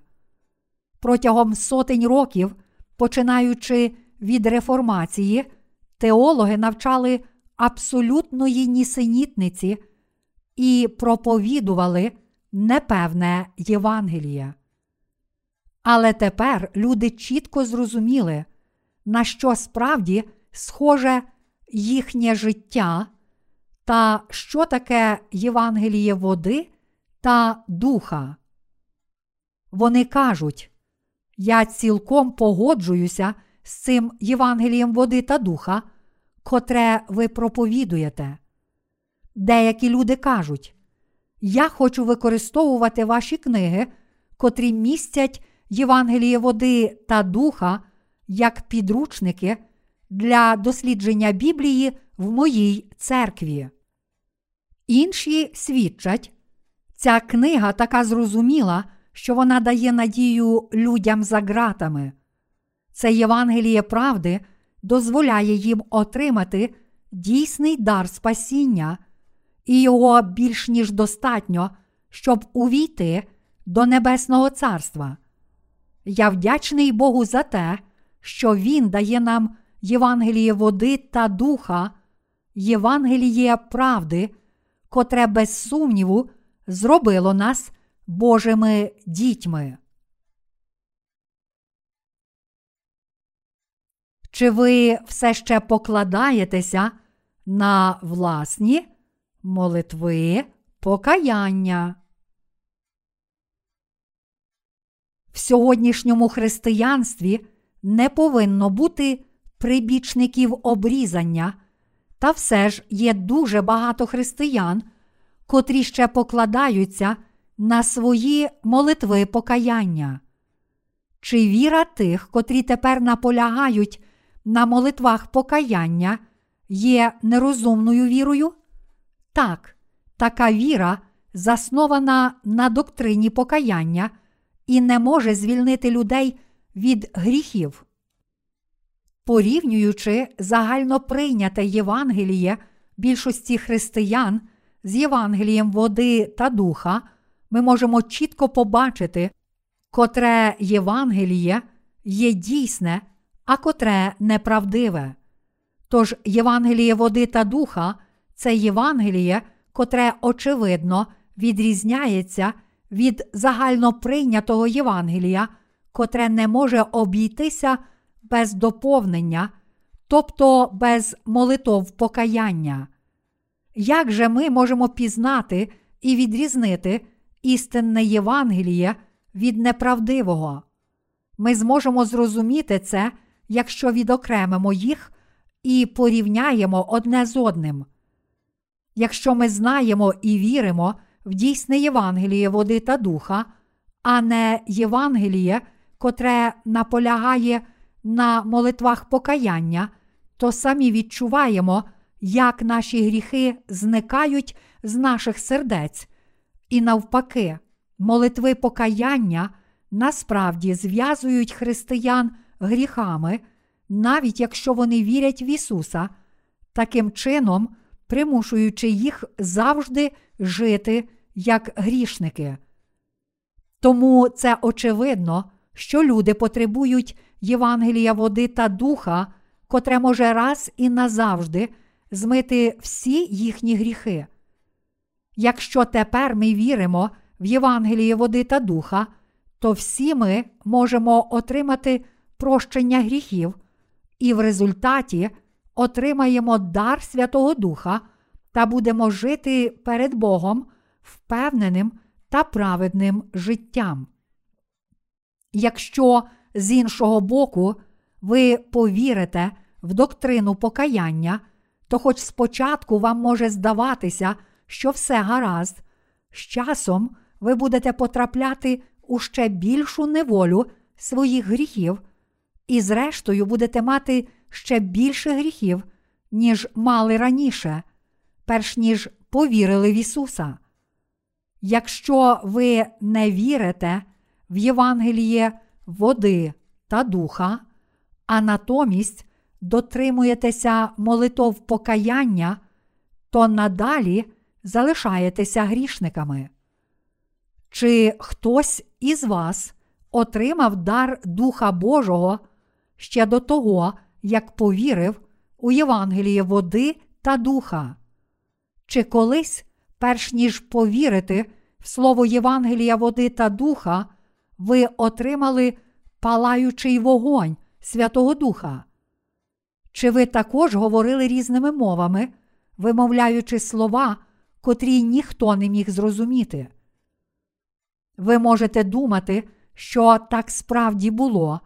Протягом сотень років, починаючи від реформації, теологи навчали абсолютної нісенітниці і проповідували непевне Євангеліє. Але тепер люди чітко зрозуміли, на що справді схоже їхнє життя та що таке Євангеліє води та духа. Вони кажуть, я цілком погоджуюся з цим Євангелієм води та духа, котре ви проповідуєте. Деякі люди кажуть, я хочу використовувати ваші книги, котрі містять Євангеліє води та духа як підручники для дослідження Біблії в моїй церкві. Інші свідчать, ця книга така зрозуміла, що вона дає надію людям за ґратами. Це Євангеліє правди дозволяє їм отримати дійсний дар спасіння, і його більш ніж достатньо, щоб увійти до Небесного Царства. Я вдячний Богу за те, що Він дає нам Євангеліє води та духа, Євангеліє правди, котре без сумніву зробило нас Божими дітьми. Чи ви все ще покладаєтеся на власні молитви покаяння? В сьогоднішньому християнстві не повинно бути прибічників обрізання, та все ж є дуже багато християн, котрі ще покладаються на свої молитви покаяння. Чи віра тих, котрі тепер наполягають на молитвах покаяння, є нерозумною вірою? Так, така віра заснована на доктрині покаяння і не може звільнити людей від гріхів. Порівнюючи загально прийняте Євангеліє більшості християн з Євангелієм води та духа, ми можемо чітко побачити, котре Євангеліє є дійсне, а котре неправдиве. Тож Євангеліє води та духа це Євангеліє, котре очевидно відрізняється від загально прийнятого Євангелія, котре не може обійтися без доповнення, тобто без молитов покаяння. Як же ми можемо пізнати і відрізнити істинне Євангеліє від неправдивого? Ми зможемо зрозуміти це, якщо відокремимо їх і порівняємо одне з одним. Якщо ми знаємо і віримо в дійсне Євангеліє води та духа, а не Євангеліє, котре наполягає на молитвах покаяння, то самі відчуваємо, як наші гріхи зникають з наших сердець, і навпаки, молитви покаяння насправді зв'язують християн гріхами, навіть якщо вони вірять в Ісуса, таким чином примушуючи їх завжди жити як грішники. Тому це очевидно, що люди потребують Євангелія води та духа, котре може раз і назавжди змити всі їхні гріхи. Якщо тепер ми віримо в Євангеліє води та духа, то всі ми можемо отримати прощення гріхів, і в результаті отримаємо дар Святого Духа та будемо жити перед Богом впевненим та праведним життям. Якщо з іншого боку ви повірите в доктрину покаяння, то хоч спочатку вам може здаватися, що все гаразд, з часом ви будете потрапляти у ще більшу неволю своїх гріхів, і, зрештою, будете мати ще більше гріхів, ніж мали раніше, перш ніж повірили в Ісуса. Якщо ви не вірите в Євангеліє води та духа, а натомість дотримуєтеся молитов покаяння, то надалі залишаєтеся грішниками. Чи хтось із вас отримав дар Духа Божого ще до того, як повірив у Євангеліє води та духа? Чи колись, перш ніж повірити в слово Євангелія води та духа, ви отримали палаючий вогонь Святого Духа? Чи ви також говорили різними мовами, вимовляючи слова, котрі ніхто не міг зрозуміти? Ви можете думати, що так справді було,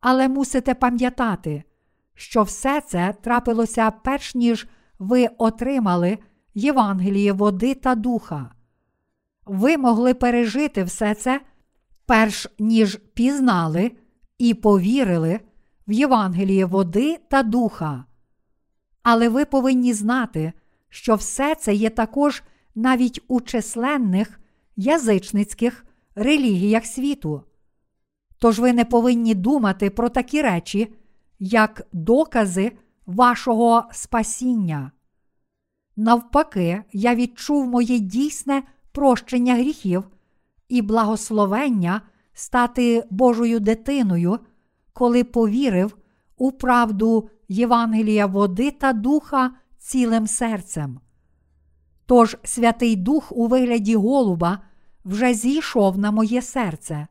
але мусите пам'ятати, що все це трапилося перш ніж ви отримали Євангеліє води та духа. Ви могли пережити все це, перш ніж пізнали і повірили в Євангеліє води та духа. Але ви повинні знати, що все це є також навіть у численних язичницьких релігіях світу. Тож ви не повинні думати про такі речі, як докази вашого спасіння. Навпаки, я відчув моє дійсне прощення гріхів і благословення стати Божою дитиною, коли повірив у правду Євангелія води та духа цілим серцем. Тож Святий Дух у вигляді голуба вже зійшов на моє серце.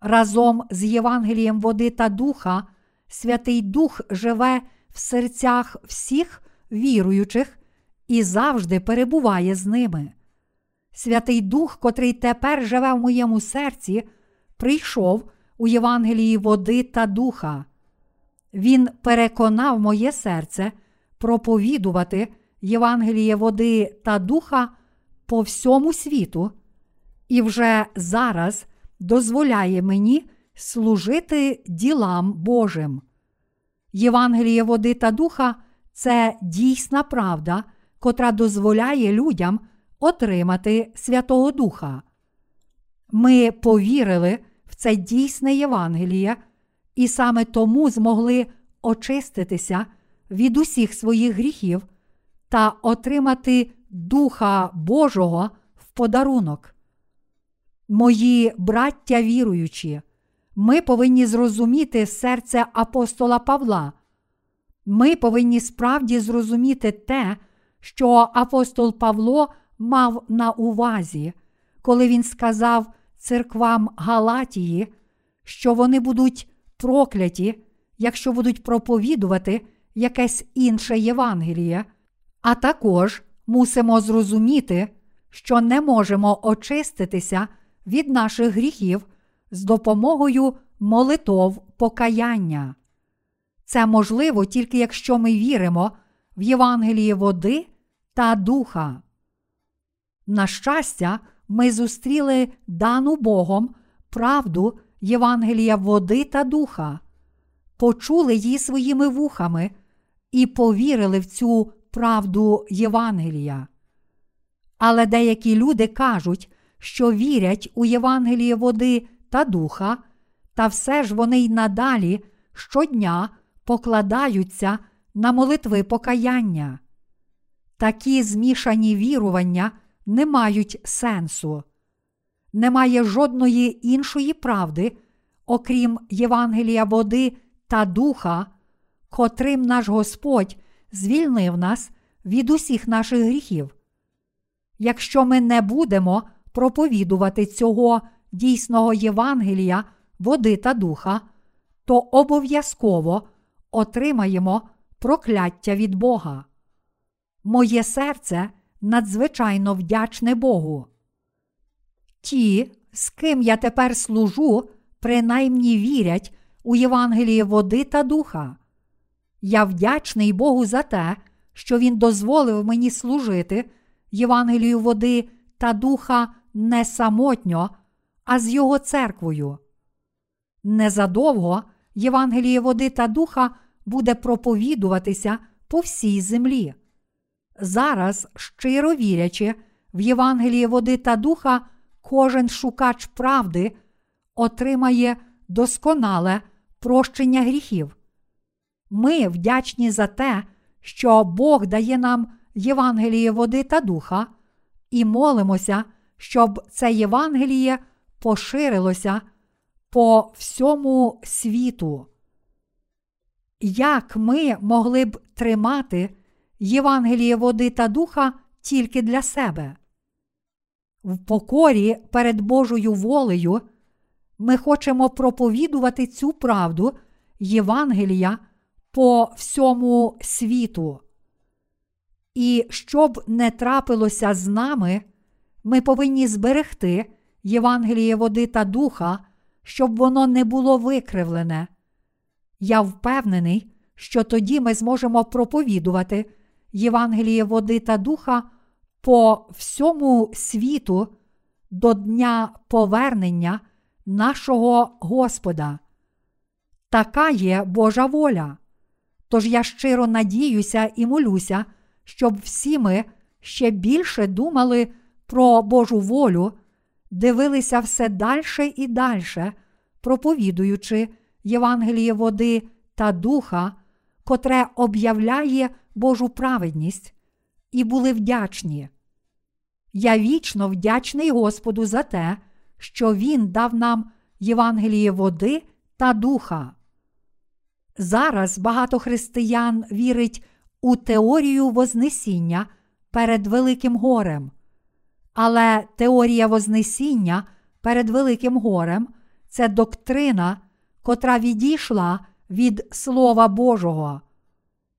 Разом з Євангелієм води та духа Святий Дух живе в серцях всіх віруючих і завжди перебуває з ними. Святий Дух, котрий тепер живе в моєму серці, прийшов у Євангелії води та духа. Він переконав моє серце проповідувати Євангеліє води та духа по всьому світу і вже зараз дозволяє мені служити ділам Божим. Євангеліє води та духа це дійсна правда, котра дозволяє людям отримати Святого Духа. Ми повірили в це дійсне Євангеліє і саме тому змогли очиститися від усіх своїх гріхів та отримати Духа Божого в подарунок. Мої браття віруючі, ми повинні зрозуміти серце апостола Павла. Ми повинні справді зрозуміти те, що апостол Павло мав на увазі, коли він сказав церквам Галатії, що вони будуть прокляті, якщо будуть проповідувати якесь інше Євангеліє, а також мусимо зрозуміти, що не можемо очиститися від наших гріхів з допомогою молитов покаяння. Це можливо тільки якщо ми віримо в Євангеліє води та духа. На щастя, ми зустріли дану Богом правду Євангелія води та духа, почули її своїми вухами і повірили в цю правду Євангелія. Але деякі люди кажуть, що вірять у Євангеліє води та духа, та все ж вони й надалі щодня покладаються на молитви покаяння. Такі змішані вірування не мають сенсу. Немає жодної іншої правди, окрім Євангелія води та духа, котрим наш Господь звільнив нас від усіх наших гріхів. Якщо ми не будемо проповідувати цього дійсного Євангелія, води та духа, то обов'язково отримаємо прокляття від Бога. Моє серце надзвичайно вдячне Богу. Ті, з ким я тепер служу, принаймні вірять у Євангеліє води та духа. Я вдячний Богу за те, що Він дозволив мені служити Євангелію води та духа не самотньо, а з Його церквою. Незадовго Євангеліє води та духа буде проповідуватися по всій землі. Зараз, щиро вірячи, в Євангеліє води та духа, кожен шукач правди отримає досконале прощення гріхів. Ми вдячні за те, що Бог дає нам Євангеліє води та духа, і молимося, щоб це Євангеліє поширилося по всьому світу. Як ми могли б тримати Євангеліє води та духа тільки для себе? В покорі перед Божою волею ми хочемо проповідувати цю правду Євангелія по всьому світу. І щоб не трапилося з нами, ми повинні зберегти Євангеліє води та духа, щоб воно не було викривлене. Я впевнений, що тоді ми зможемо проповідувати Євангеліє води та духа по всьому світу до дня повернення нашого Господа. Така є Божа воля. Тож я щиро надіюся і молюся, щоб всі ми ще більше думали про Божу волю, дивилися все дальше і дальше, проповідуючи Євангеліє води та духа, котре об'являє Божу праведність, і були вдячні. Я вічно вдячний Господу за те, що Він дав нам Євангеліє води та духа. Зараз багато християн вірить у теорію Вознесіння перед Великим горем. Але теорія Вознесіння перед Великим горем це доктрина, котра відійшла від Слова Божого.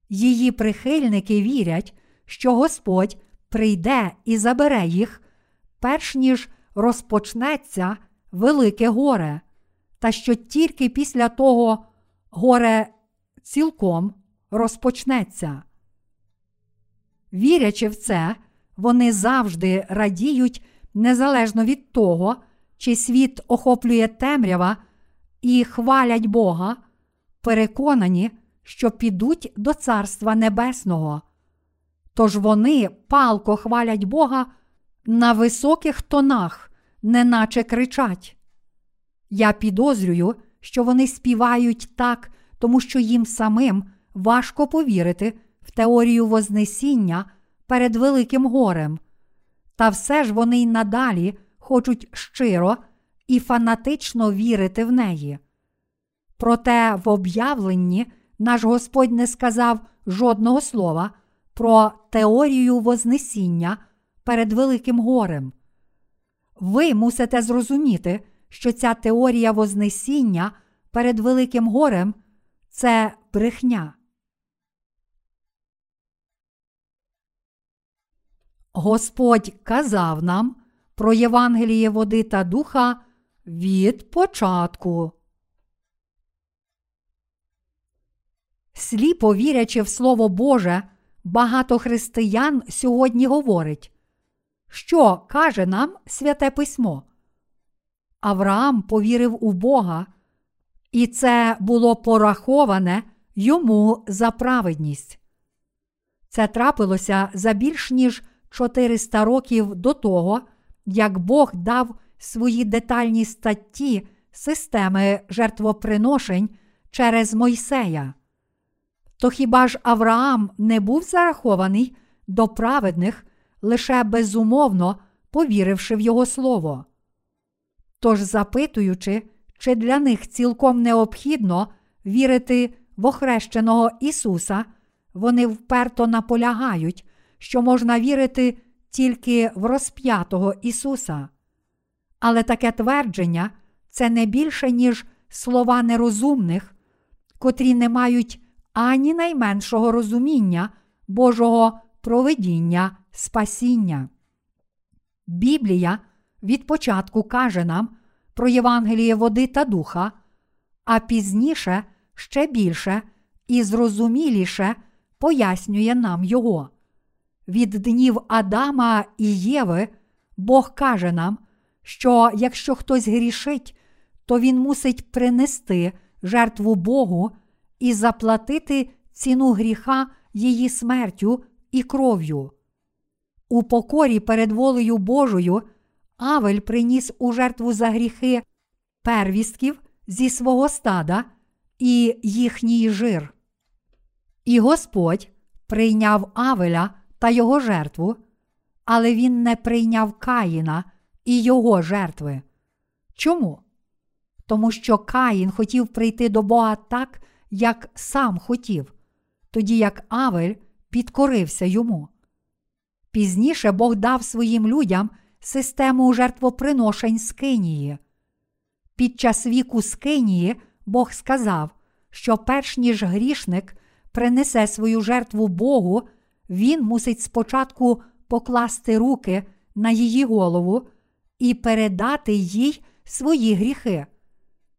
Її прихильники вірять, що Господь прийде і забере їх, перш ніж розпочнеться Велике горе, та що тільки після того горе цілком розпочнеться. Вірячи в це, вони завжди радіють незалежно від того, чи світ охоплює темрява і хвалять Бога, переконані, що підуть до Царства Небесного. Тож вони палко хвалять Бога на високих тонах, неначе кричать. Я підозрюю, що вони співають так, тому що їм самим важко повірити в теорію Вознесіння перед Великим горем. Та все ж вони й надалі хочуть щиро і фанатично вірити в неї. Проте в об'явленні наш Господь не сказав жодного слова про теорію Вознесіння перед Великим горем. Ви мусите зрозуміти, що ця теорія Вознесіння перед Великим горем це брехня. Господь казав нам про Євангеліє води та духа від початку. Сліпо вірячи в Слово Боже, багато християн сьогодні говорить, що каже нам Святе Письмо. Авраам повірив у Бога, і це було пораховане йому за праведність. Це трапилося за більш ніж 400 років до того, як Бог дав свої детальні статті системи жертвоприношень через Мойсея. То хіба ж Авраам не був зарахований до праведних, лише безумовно повіривши в його слово? Тож, запитуючи, чи для них цілком необхідно вірити в охрещеного Ісуса, вони вперто наполягають, що можна вірити тільки в розп'ятого Ісуса. Але таке твердження це не більше, ніж слова нерозумних, котрі не мають ані найменшого розуміння Божого проведіння спасіння. Біблія від початку каже нам про Євангеліє води та духа, а пізніше ще більше і зрозуміліше пояснює нам його. Від днів Адама і Єви Бог каже нам, що якщо хтось грішить, то він мусить принести жертву Богу і заплатити ціну гріха її смертю і кров'ю. У покорі перед волею Божою Авель приніс у жертву за гріхи первістків зі свого стада і їхній жир. І Господь прийняв Авеля та його жертву, але він не прийняв Каїна і його жертви. Чому? Тому що Каїн хотів прийти до Бога так, як сам хотів, тоді як Авель підкорився йому. Пізніше Бог дав своїм людям систему жертвоприношень Скинії. Під час віку Скинії Бог сказав, що перш ніж грішник принесе свою жертву Богу, він мусить спочатку покласти руки на її голову і передати їй свої гріхи.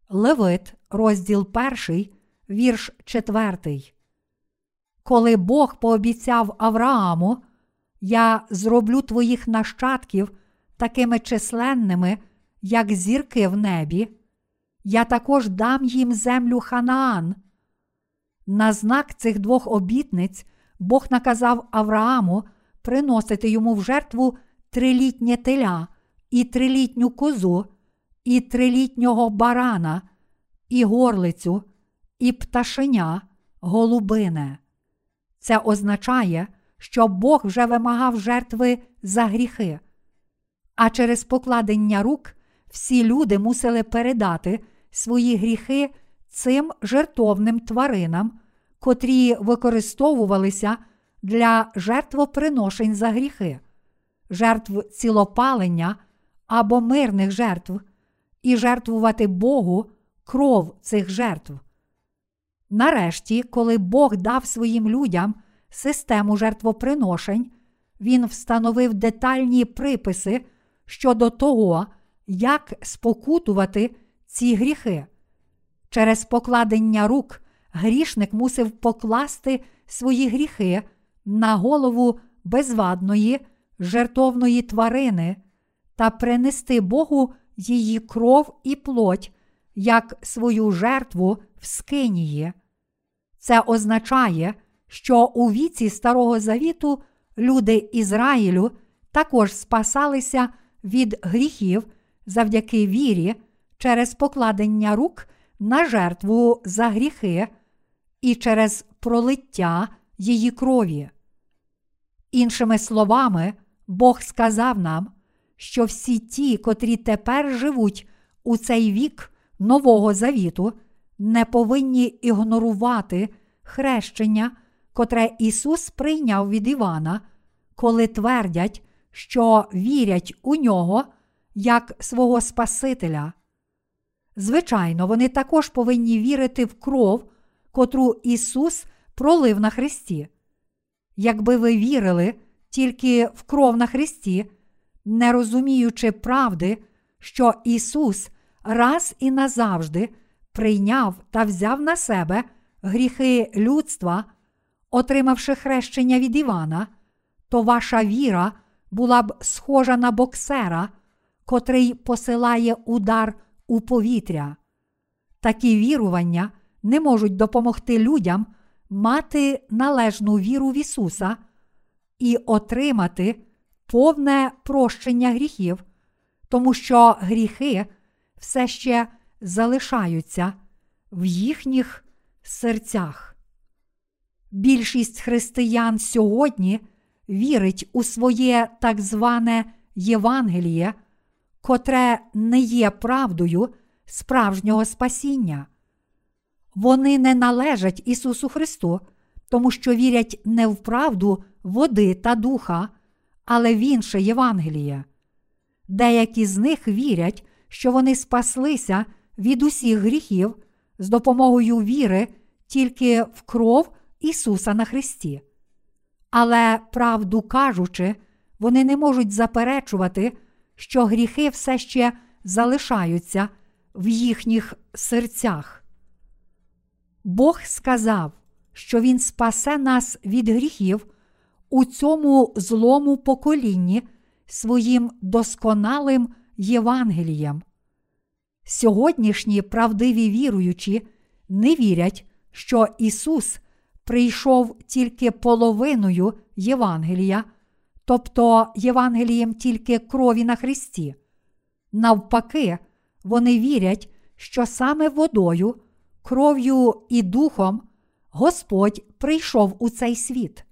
Левит, розділ 1, вірш 4. Коли Бог пообіцяв Аврааму, я зроблю твоїх нащадків такими численними, як зірки в небі, я також дам їм землю Ханаан. На знак цих двох обітниць Бог наказав Аврааму приносити йому в жертву трилітнє теля, і трилітню козу, і трилітнього барана, і горлицю, і пташеня, голубине. Це означає, що Бог вже вимагав жертви за гріхи. А через покладення рук всі люди мусили передати свої гріхи цим жертовним тваринам, котрі використовувалися для жертвоприношень за гріхи, жертв цілопалення або мирних жертв, і жертвувати Богу кров цих жертв. Нарешті, коли Бог дав своїм людям систему жертвоприношень, Він встановив детальні приписи щодо того, як спокутувати ці гріхи. Через покладення рук грішник мусив покласти свої гріхи на голову безвадної, жертовної тварини та принести Богу її кров і плоть як свою жертву в Скинії. Це означає, що у віці Старого Завіту люди Ізраїлю також спасалися від гріхів завдяки вірі через покладення рук на жертву за гріхи і через пролиття її крові. Іншими словами, Бог сказав нам, що всі ті, котрі тепер живуть у цей вік Нового Завіту, не повинні ігнорувати хрещення, котре Ісус прийняв від Івана, коли твердять, що вірять у нього як свого Спасителя. Звичайно, вони також повинні вірити в кров, котру Ісус пролив на Христі. Якби ви вірили тільки в кров на Христі, не розуміючи правди, що Ісус раз і назавжди прийняв та взяв на себе гріхи людства, отримавши хрещення від Івана, то ваша віра була б схожа на боксера, котрий посилає удар у повітря. Такі вірування не можуть допомогти людям мати належну віру в Ісуса і отримати повне прощення гріхів, тому що гріхи все ще залишаються в їхніх серцях. Більшість християн сьогодні вірить у своє так зване Євангеліє, котре не є правдою справжнього спасіння. Вони не належать Ісусу Христу, тому що вірять не в правду води та духа, але в інше Євангеліє. Деякі з них вірять, що вони спаслися від усіх гріхів з допомогою віри тільки в кров Ісуса на Христі. Але, правду кажучи, вони не можуть заперечувати, що гріхи все ще залишаються в їхніх серцях. Бог сказав, що Він спасе нас від гріхів у цьому злому поколінні своїм досконалим Євангелієм. Сьогоднішні правдиві віруючі не вірять, що Ісус прийшов тільки половиною Євангелія, тобто Євангелієм тільки крові на Христі. Навпаки, вони вірять, що саме водою, кров'ю і духом Господь прийшов у цей світ.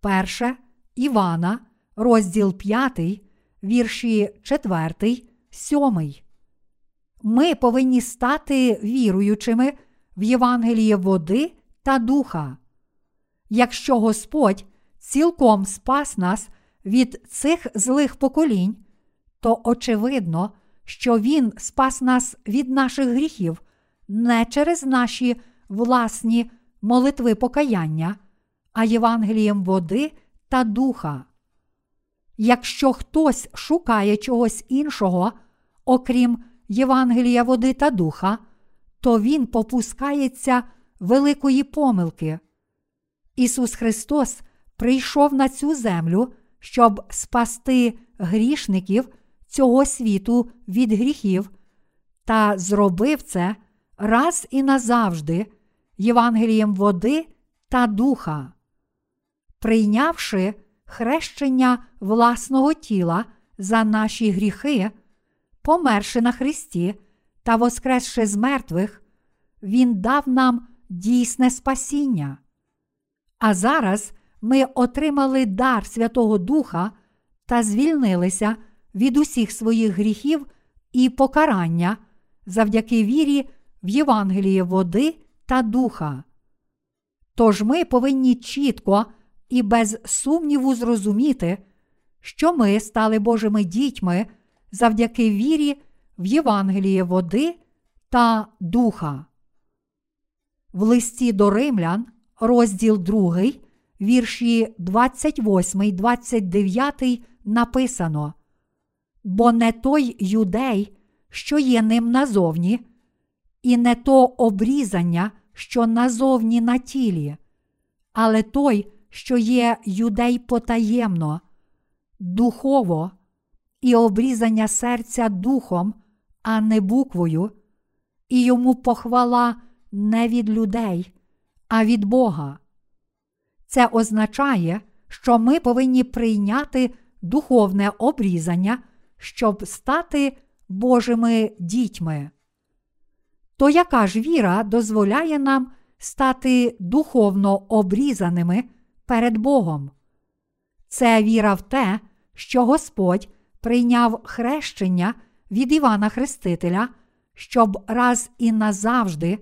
Перше Івана, розділ 5, вірші 4, 7. Ми повинні стати віруючими в Євангеліє води та духа. Якщо Господь цілком спас нас від цих злих поколінь, то очевидно, що Він спас нас від наших гріхів не через наші власні молитви покаяння, а Євангелієм води та духа. Якщо хтось шукає чогось іншого, окрім Євангелія води та духа, то він попускається великої помилки. Ісус Христос прийшов на цю землю, щоб спасти грішників цього світу від гріхів, та зробив це раз і назавжди Євангелієм води та духа. Прийнявши хрещення власного тіла за наші гріхи, померши на Христі та воскресши з мертвих, Він дав нам дійсне спасіння. А зараз ми отримали дар Святого Духа та звільнилися від усіх своїх гріхів і покарання завдяки вірі в Євангеліє води та духа. Тож ми повинні чітко і без сумніву зрозуміти, що ми стали Божими дітьми завдяки вірі в Євангеліє води та духа. В листі до римлян, розділ 2, вірші 28, 29 написано: Бо не той юдей, що є ним назовні, і не то обрізання, що назовні на тілі, але той, що є юдей потаємно, духово, і обрізання серця духом, а не буквою, і йому похвала не від людей, а від Бога. Це означає, що ми повинні прийняти духовне обрізання, щоб стати Божими дітьми. То яка ж віра дозволяє нам стати духовно обрізаними перед Богом? Це віра в те, що Господь прийняв хрещення від Івана Хрестителя, щоб раз і назавжди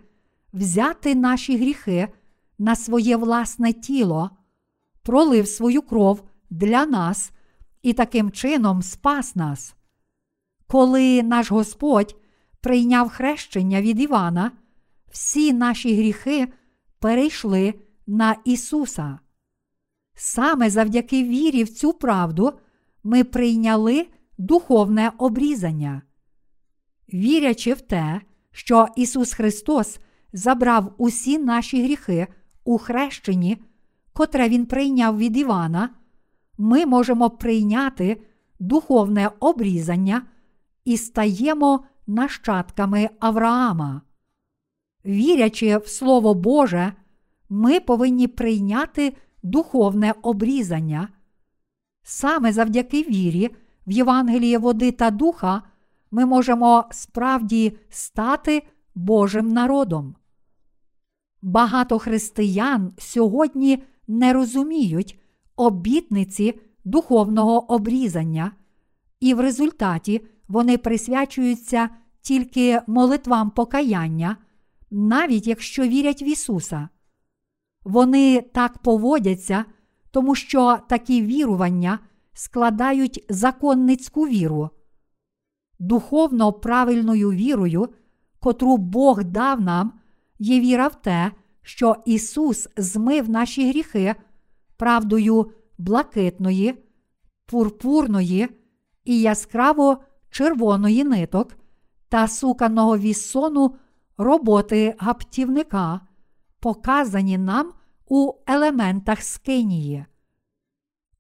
взяти наші гріхи на своє власне тіло, пролив свою кров для нас і таким чином спас нас. Коли наш Господь прийняв хрещення від Івана, всі наші гріхи перейшли на Ісуса. Саме завдяки вірі в цю правду ми прийняли духовне обрізання. Вірячи в те, що Ісус Христос забрав усі наші гріхи у хрещенні, котре Він прийняв від Івана, ми можемо прийняти духовне обрізання і стаємо нащадками Авраама. Вірячи в Слово Боже, ми повинні прийняти духовне обрізання. Саме завдяки вірі в Євангеліє води та духа ми можемо справді стати Божим народом. Багато християн сьогодні не розуміють обітниці духовного обрізання, і в результаті вони присвячуються тільки молитвам покаяння, навіть якщо вірять в Ісуса. Вони так поводяться, тому що такі вірування складають законницьку віру. Духовно правильною вірою, котру Бог дав нам, є віра в те, що Ісус змив наші гріхи правдою блакитної, пурпурної і яскраво червоної ниток та суканого віссону роботи гаптівника, показані нам у елементах скинії.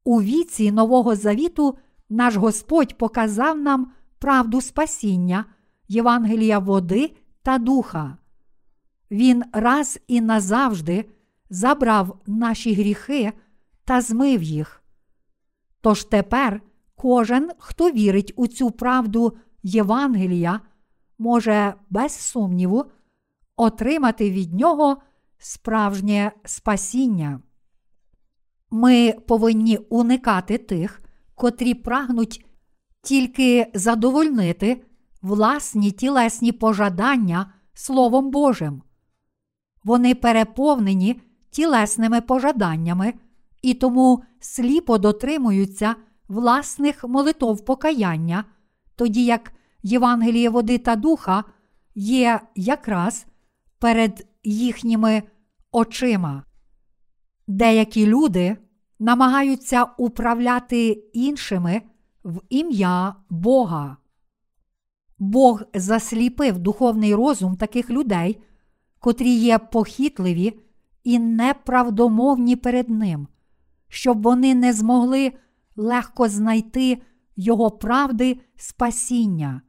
У віці Нового Завіту наш Господь показав нам правду спасіння, Євангелія води та духа. Він раз і назавжди забрав наші гріхи та змив їх. Тож тепер кожен, хто вірить у цю правду Євангелія, може без сумніву отримати від нього справжнє спасіння. Ми повинні уникати тих, котрі прагнуть тільки задовольнити власні тілесні пожадання Словом Божим. Вони переповнені тілесними пожаданнями і тому сліпо дотримуються власних молитов покаяння, тоді як Євангеліє води та духа є якраз перед їхніми очима. Деякі люди намагаються управляти іншими в ім'я Бога. Бог засліпив духовний розум таких людей, котрі є похитливі і неправдомовні перед Ним, щоб вони не змогли легко знайти Його правди спасіння.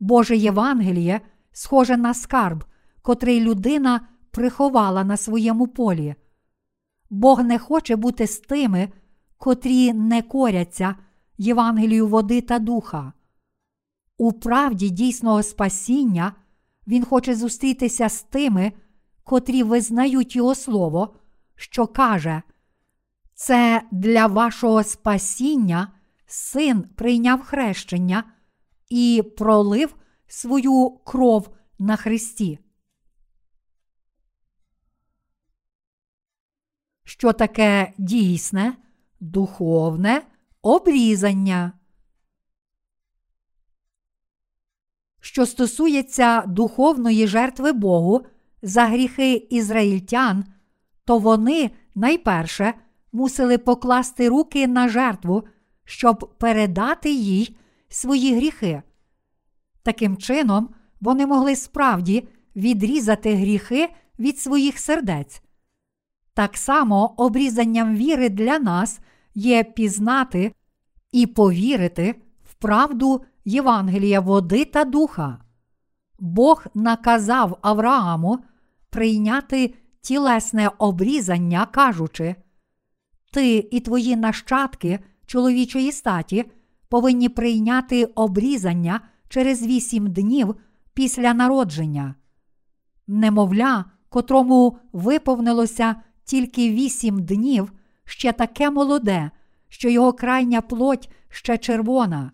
Боже Євангеліє схоже на скарб, котрий людина приховала на своєму полі. Бог не хоче бути з тими, котрі не коряться Євангелію води та духа. У правді дійсного спасіння Він хоче зустрітися з тими, котрі визнають Його Слово, що каже, це для вашого спасіння син прийняв хрещення і пролив свою кров на Христі. Що таке дійсне, духовне обрізання? Що стосується духовної жертви Богу за гріхи ізраїльтян, то вони найперше мусили покласти руки на жертву, щоб передати їй свої гріхи. Таким чином, вони могли справді відрізати гріхи від своїх сердець. Так само обрізанням віри для нас є пізнати і повірити в правду Євангелія води та духа. Бог наказав Аврааму прийняти тілесне обрізання, кажучи, ти і твої нащадки чоловічої статі повинні прийняти обрізання через вісім днів після народження. Немовля, котрому виповнилося тільки вісім днів, ще таке молоде, що його крайня плоть ще червона.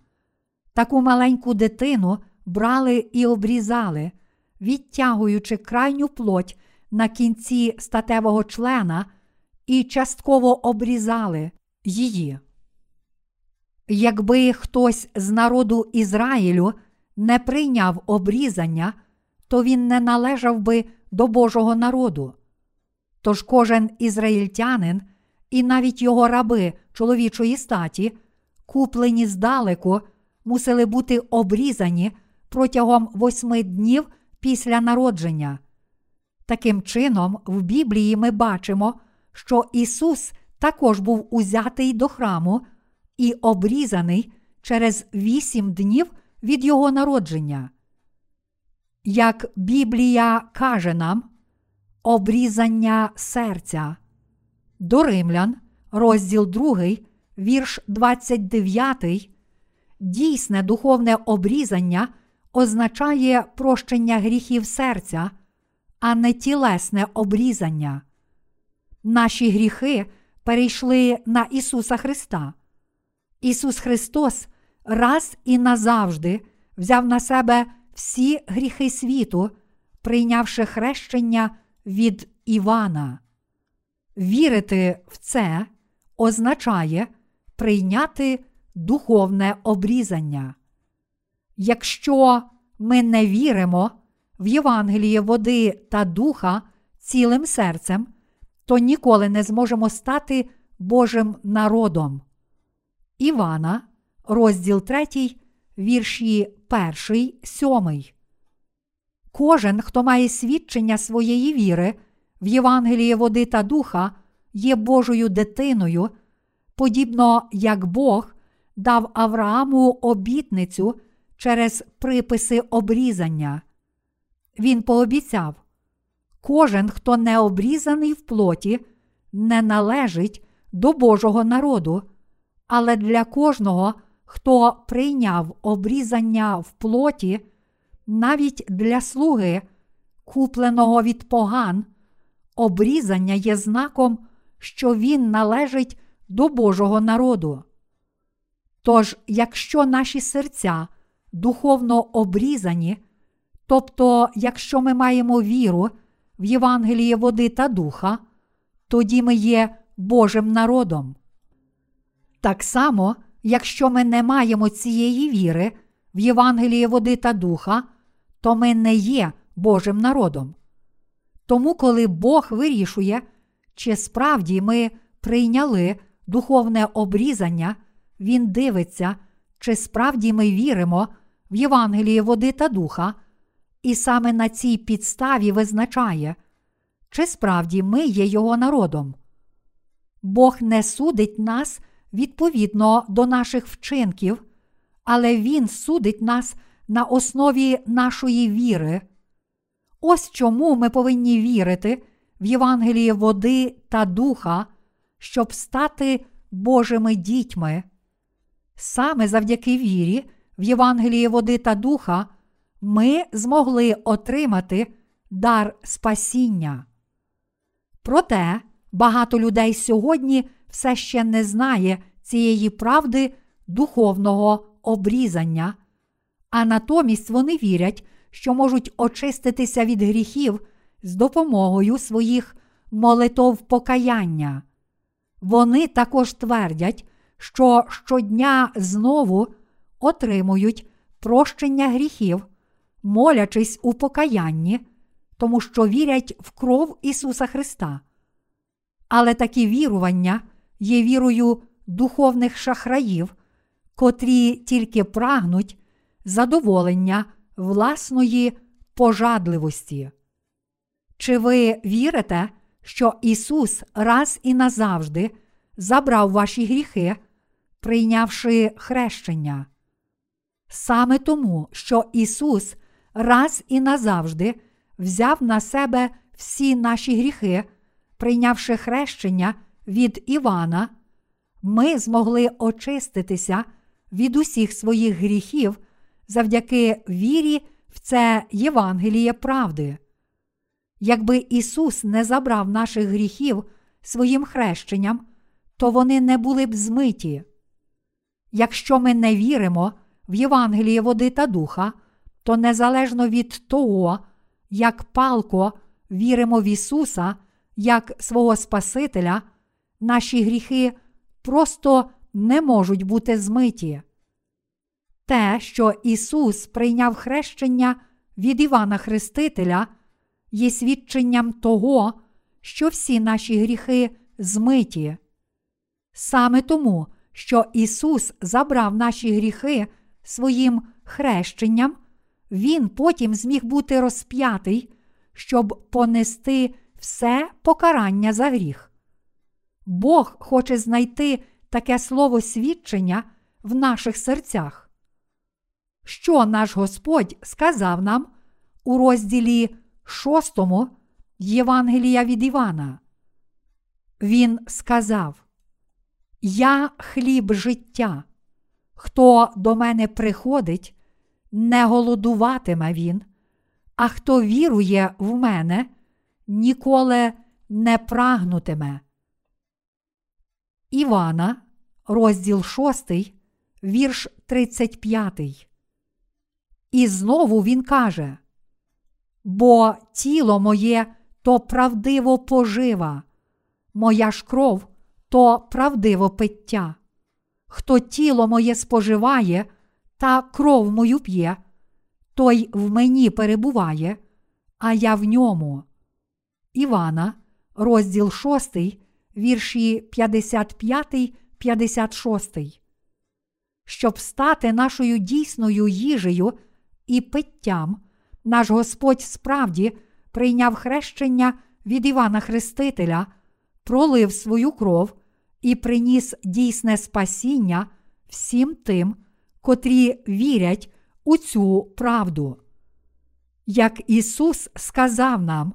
Таку маленьку дитину брали і обрізали, відтягуючи крайню плоть на кінці статевого члена і частково обрізали її. Якби хтось з народу Ізраїлю не прийняв обрізання, то він не належав би до Божого народу. Тож кожен ізраїльтянин і навіть його раби чоловічої статі, куплені здалеку, мусили бути обрізані протягом восьми днів після народження. Таким чином, в Біблії ми бачимо, що Ісус також був узятий до храму і обрізаний через вісім днів від Його народження. Як Біблія каже нам, обрізання серця. До Римлян, розділ 2, вірш 29, дійсне духовне обрізання означає прощення гріхів серця, а не тілесне обрізання. Наші гріхи перейшли на Ісуса Христа. Ісус Христос раз і назавжди взяв на себе всі гріхи світу, прийнявши хрещення від Івана. Вірити в це означає прийняти духовне обрізання. Якщо ми не віримо в Євангеліє води та духа цілим серцем, то ніколи не зможемо стати Божим народом. Івана, розділ 3, вірші 1, 7. Кожен, хто має свідчення своєї віри в Євангеліє води та духа, є Божою дитиною, подібно як Бог дав Аврааму обітницю через приписи обрізання. Він пообіцяв: кожен, хто не обрізаний в плоті, не належить до Божого народу, але для кожного, хто прийняв обрізання в плоті, навіть для слуги, купленого від поган, обрізання є знаком, що він належить до Божого народу. Тож, якщо наші серця духовно обрізані, тобто, якщо ми маємо віру в Євангеліє води та духа, тоді ми є Божим народом. Так само, якщо ми не маємо цієї віри в Євангеліє води та духа, то ми не є Божим народом. Тому, коли Бог вирішує, чи справді ми прийняли духовне обрізання, Він дивиться, чи справді ми віримо в Євангеліє води та духа, і саме на цій підставі визначає, чи справді ми є Його народом. Бог не судить нас відповідно до наших вчинків, але Він судить нас на основі нашої віри. Ось чому ми повинні вірити в Євангеліє води та духа, щоб стати Божими дітьми. Саме завдяки вірі в Євангеліє води та духа ми змогли отримати дар спасіння. Проте багато людей сьогодні все ще не знає цієї правди духовного обрізання, а натомість вони вірять, що можуть очиститися від гріхів з допомогою своїх молитов покаяння. Вони також твердять, що щодня знову отримують прощення гріхів, молячись у покаянні, тому що вірять в кров Ісуса Христа. Але такі вірування є вірою духовних шахраїв, котрі тільки прагнуть задоволення власної пожадливості. Чи ви вірите, що Ісус раз і назавжди забрав ваші гріхи, прийнявши хрещення? Саме тому, що Ісус раз і назавжди взяв на себе всі наші гріхи, прийнявши хрещення від Івана, ми змогли очиститися від усіх своїх гріхів завдяки вірі в це Євангеліє правди. Якби Ісус не забрав наших гріхів своїм хрещенням, то вони не були б змиті. Якщо ми не віримо в Євангеліє води та духа, то незалежно від того, як палко віримо в Ісуса як свого Спасителя, наші гріхи просто не можуть бути змиті. Те, що Ісус прийняв хрещення від Івана Хрестителя, є свідченням того, що всі наші гріхи змиті. Саме тому, що Ісус забрав наші гріхи своїм хрещенням, Він потім зміг бути розп'ятий, щоб понести все покарання за гріх. Бог хоче знайти таке слово свідчення в наших серцях. Що наш Господь сказав нам у розділі 6 Євангелія від Івана? Він сказав: Я хліб життя. Хто до мене приходить, не голодуватиме він, а хто вірує в мене, ніколи не прагнутиме. Івана, розділ 6, вірш 35. І знову він каже: Бо тіло моє то правдиво пожива, моя ж кров то правдиво пиття. Хто тіло моє споживає та кров мою п'є, той в мені перебуває, а я в ньому. Івана, розділ 6, вірші 55, 56. Щоб стати нашою дійсною їжею і питтям, наш Господь справді прийняв хрещення від Івана Хрестителя, пролив свою кров і приніс дійсне спасіння всім тим, котрі вірять у цю правду. Як Ісус сказав нам,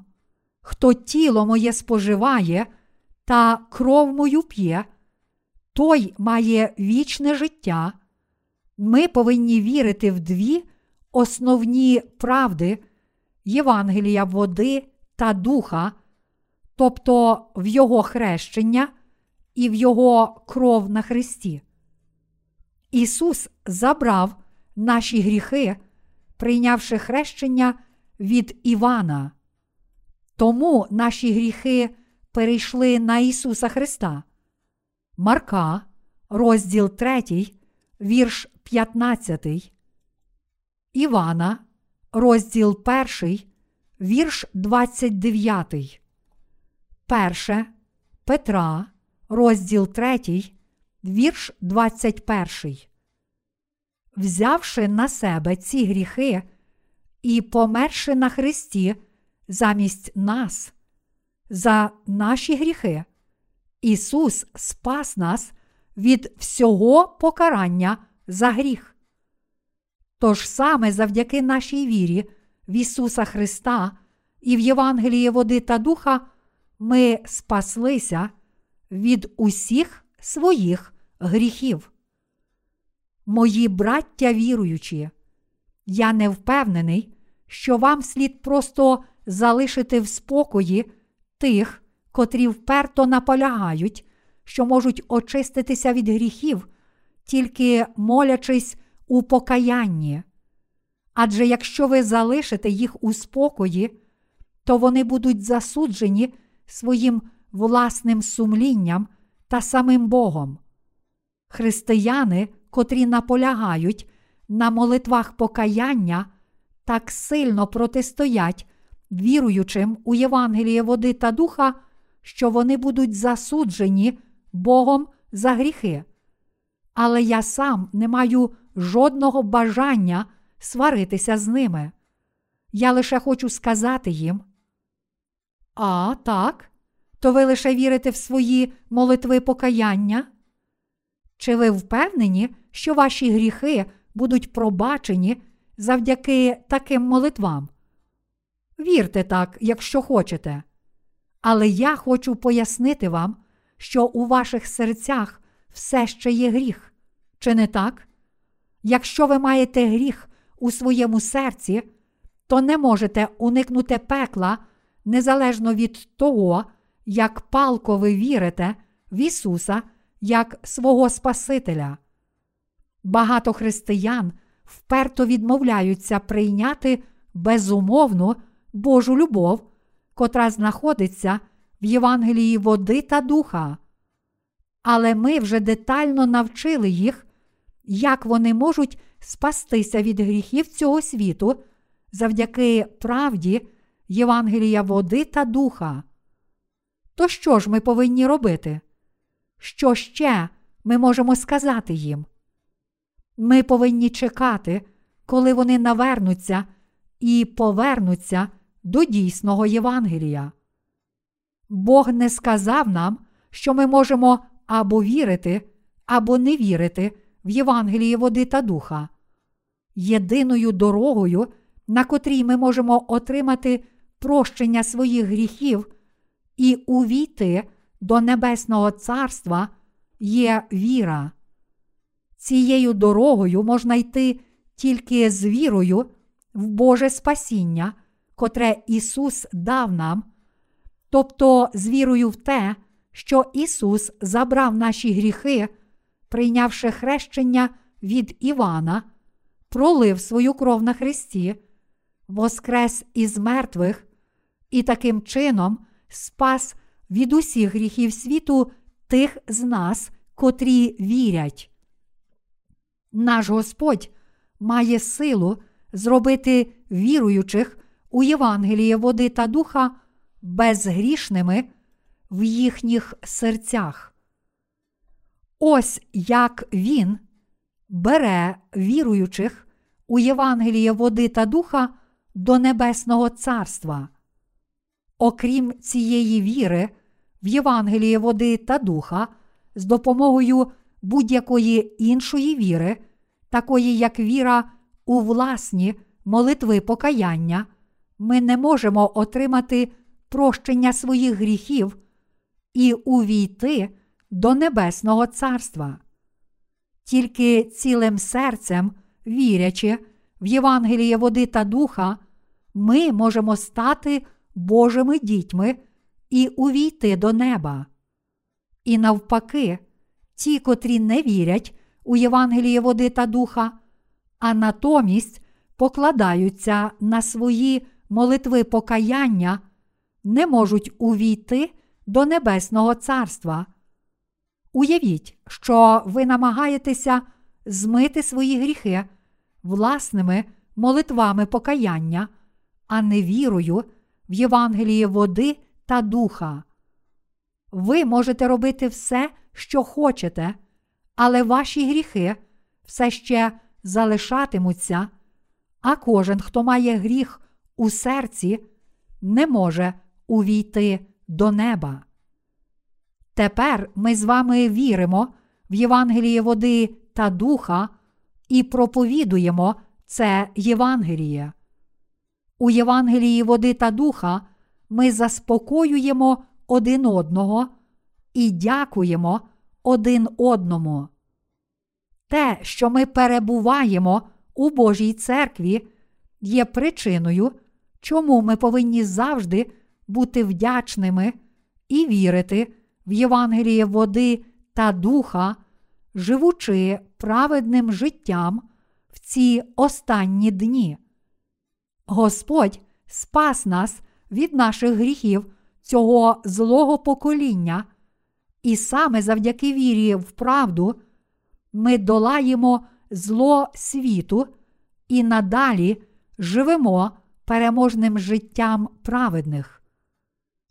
хто тіло моє споживає та кров мою п'є, той має вічне життя, ми повинні вірити в дві основні правди Євангелія води та духа, тобто в Його хрещення і в Його кров на Христі. Ісус забрав наші гріхи, прийнявши хрещення від Івана. Тому наші гріхи перейшли на Ісуса Христа. Марка, розділ 3, вірш 15. Івана, розділ 1, вірш 29. Перше Петра, розділ 3, вірш 21. Взявши на себе ці гріхи і померши на Христі замість нас, за наші гріхи, Ісус спас нас від всього покарання за гріх. Тож саме завдяки нашій вірі в Ісуса Христа і в Євангеліє води та духа ми спаслися від усіх своїх гріхів. Мої браття віруючі, я не впевнений, що вам слід просто залишити в спокої тих, котрі вперто наполягають, що можуть очиститися від гріхів, тільки молячись у покаянні. Адже якщо ви залишите їх у спокої, то вони будуть засуджені своїм власним сумлінням та самим Богом. Християни, котрі наполягають на молитвах покаяння, так сильно протистоять віруючим у Євангеліє води та духа, що вони будуть засуджені Богом за гріхи. Але я сам не маю жодного бажання сваритися з ними. Я лише хочу сказати їм. А, так, то ви лише вірите в свої молитви покаяння? Чи ви впевнені, що ваші гріхи будуть пробачені завдяки таким молитвам? Вірте так, якщо хочете. Але я хочу пояснити вам, що у ваших серцях все ще є гріх. Чи не так? Якщо ви маєте гріх у своєму серці, то не можете уникнути пекла незалежно від того, як палко ви вірите в Ісуса як свого Спасителя. Багато християн вперто відмовляються прийняти безумовну Божу любов, котра знаходиться в Євангелії води та духа. Але ми вже детально навчили їх, як вони можуть спастися від гріхів цього світу завдяки правді Євангелія води та духа. То що ж ми повинні робити? Що ще ми можемо сказати їм? Ми повинні чекати, коли вони навернуться і повернуться до дійсного Євангелія. Бог не сказав нам, що ми можемо або вірити, або не вірити в Євангеліє води та духа. Єдиною дорогою, на котрій ми можемо отримати прощення своїх гріхів і увійти до Небесного Царства, є віра. Цією дорогою можна йти тільки з вірою в Боже спасіння, котре Ісус дав нам, тобто з вірою в те, що Ісус забрав наші гріхи, прийнявши хрещення від Івана, пролив свою кров на Христі, воскрес із мертвих і таким чином спас від усіх гріхів світу тих з нас, котрі вірять. Наш Господь має силу зробити віруючих у Євангеліє води та духа безгрішними в їхніх серцях. Ось як Він бере віруючих у Євангеліє води та духа до Небесного Царства. Окрім цієї віри в Євангеліє води та духа, з допомогою будь-якої іншої віри, такої як віра у власні молитви покаяння, ми не можемо отримати прощення своїх гріхів і увійти до Небесного Царства. Тільки цілим серцем, вірячи в Євангеліє води та духа, ми можемо стати Божими дітьми і увійти до неба. І навпаки, ті, котрі не вірять у Євангеліє води та духа, а натомість покладаються на свої молитви покаяння, не можуть увійти до Небесного Царства. Уявіть, що ви намагаєтеся змити свої гріхи власними молитвами покаяння, а не вірою в Євангеліє води та духа. Ви можете робити все, що хочете, але ваші гріхи все ще залишатимуться, а кожен, хто має гріх у серці, не може увійти до неба. Тепер ми з вами віримо в Євангеліє води та духа і проповідуємо це Євангеліє. У Євангелії води та духа ми заспокоюємо один одного і дякуємо один одному. Те, що ми перебуваємо у Божій церкві, є причиною, чому ми повинні завжди бути вдячними і вірити в Євангеліє води та духа, живучи праведним життям в ці останні дні. Господь спас нас від наших гріхів цього злого покоління, і саме завдяки вірі в правду ми долаємо зло світу і надалі живемо переможним життям праведних.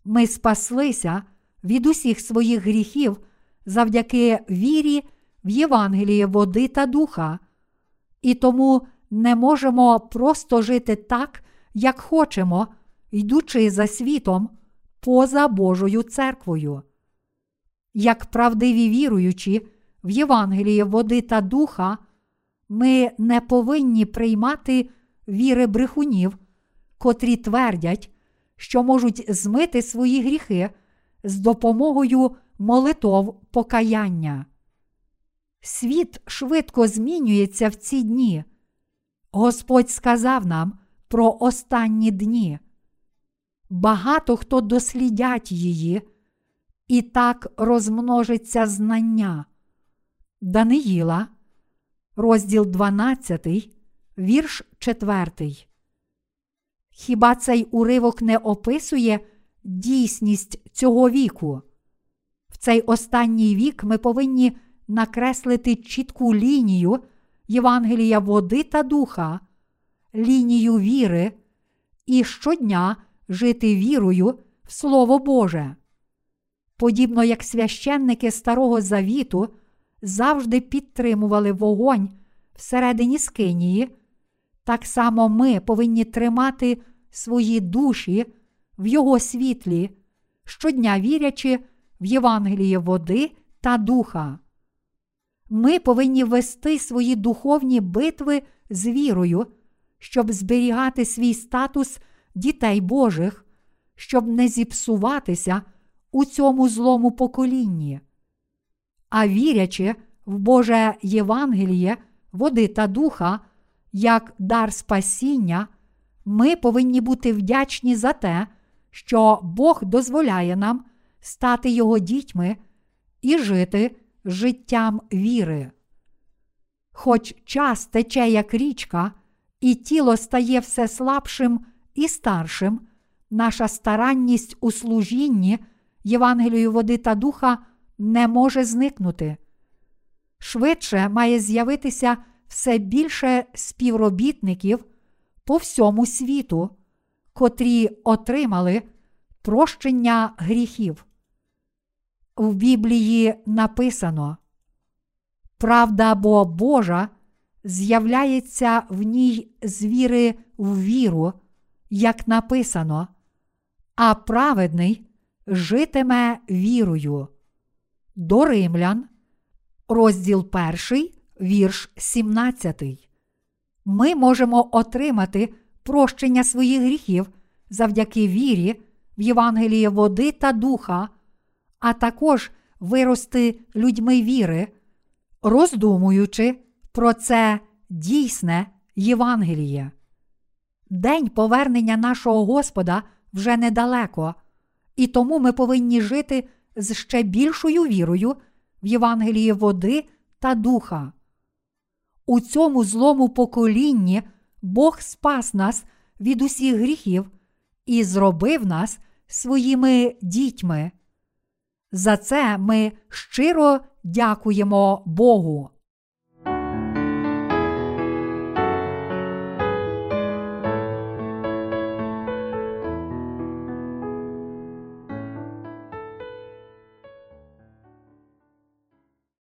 Ми спаслися від усіх своїх гріхів завдяки вірі в Євангеліє води та духа, і тому не можемо просто жити так, як хочемо, йдучи за світом поза Божою церквою. Як правдиві віруючі в Євангеліє води та духа, ми не повинні приймати віри брехунів, котрі твердять, що можуть змити свої гріхи з допомогою молитов покаяння. Світ швидко змінюється в ці дні. Господь сказав нам про останні дні. Багато хто дослідять її, і так розмножиться знання. Даниїла, розділ 12, вірш 4. Хіба цей уривок не описує дійсність цього віку? В цей останній вік ми повинні накреслити чітку лінію Євангелія води та духа, лінію віри і щодня жити вірою в Слово Боже. Подібно як священники Старого Завіту завжди підтримували вогонь всередині Скинії, так само ми повинні тримати свої душі в Його світлі, щодня вірячи в Євангеліє води та духа. Ми повинні вести свої духовні битви з вірою, щоб зберігати свій статус дітей Божих, щоб не зіпсуватися у цьому злому поколінні. А вірячи в Боже Євангеліє, води та духа, як дар спасіння, ми повинні бути вдячні за те, що Бог дозволяє нам стати Його дітьми і жити життям віри. Хоч час тече як річка, і тіло стає все слабшим і старшим, наша старанність у служінні Євангелію води та духа не може зникнути. Швидше має з'явитися все більше співробітників по всьому світу, котрі отримали прощення гріхів. В Біблії написано Правда бо Божа з'являється в ній з віри в віру, як написано, а праведний житиме вірою. До Римлян, розділ 1, вірш 17. Ми можемо отримати прощення своїх гріхів завдяки вірі в Євангеліє води та духа, а також вирости людьми віри, роздумуючи про це дійсне Євангеліє. День повернення нашого Господа вже недалеко, і тому ми повинні жити з ще більшою вірою в Євангеліє води та духа. У цьому злому поколінні Бог спас нас від усіх гріхів і зробив нас своїми дітьми. За це ми щиро дякуємо Богу.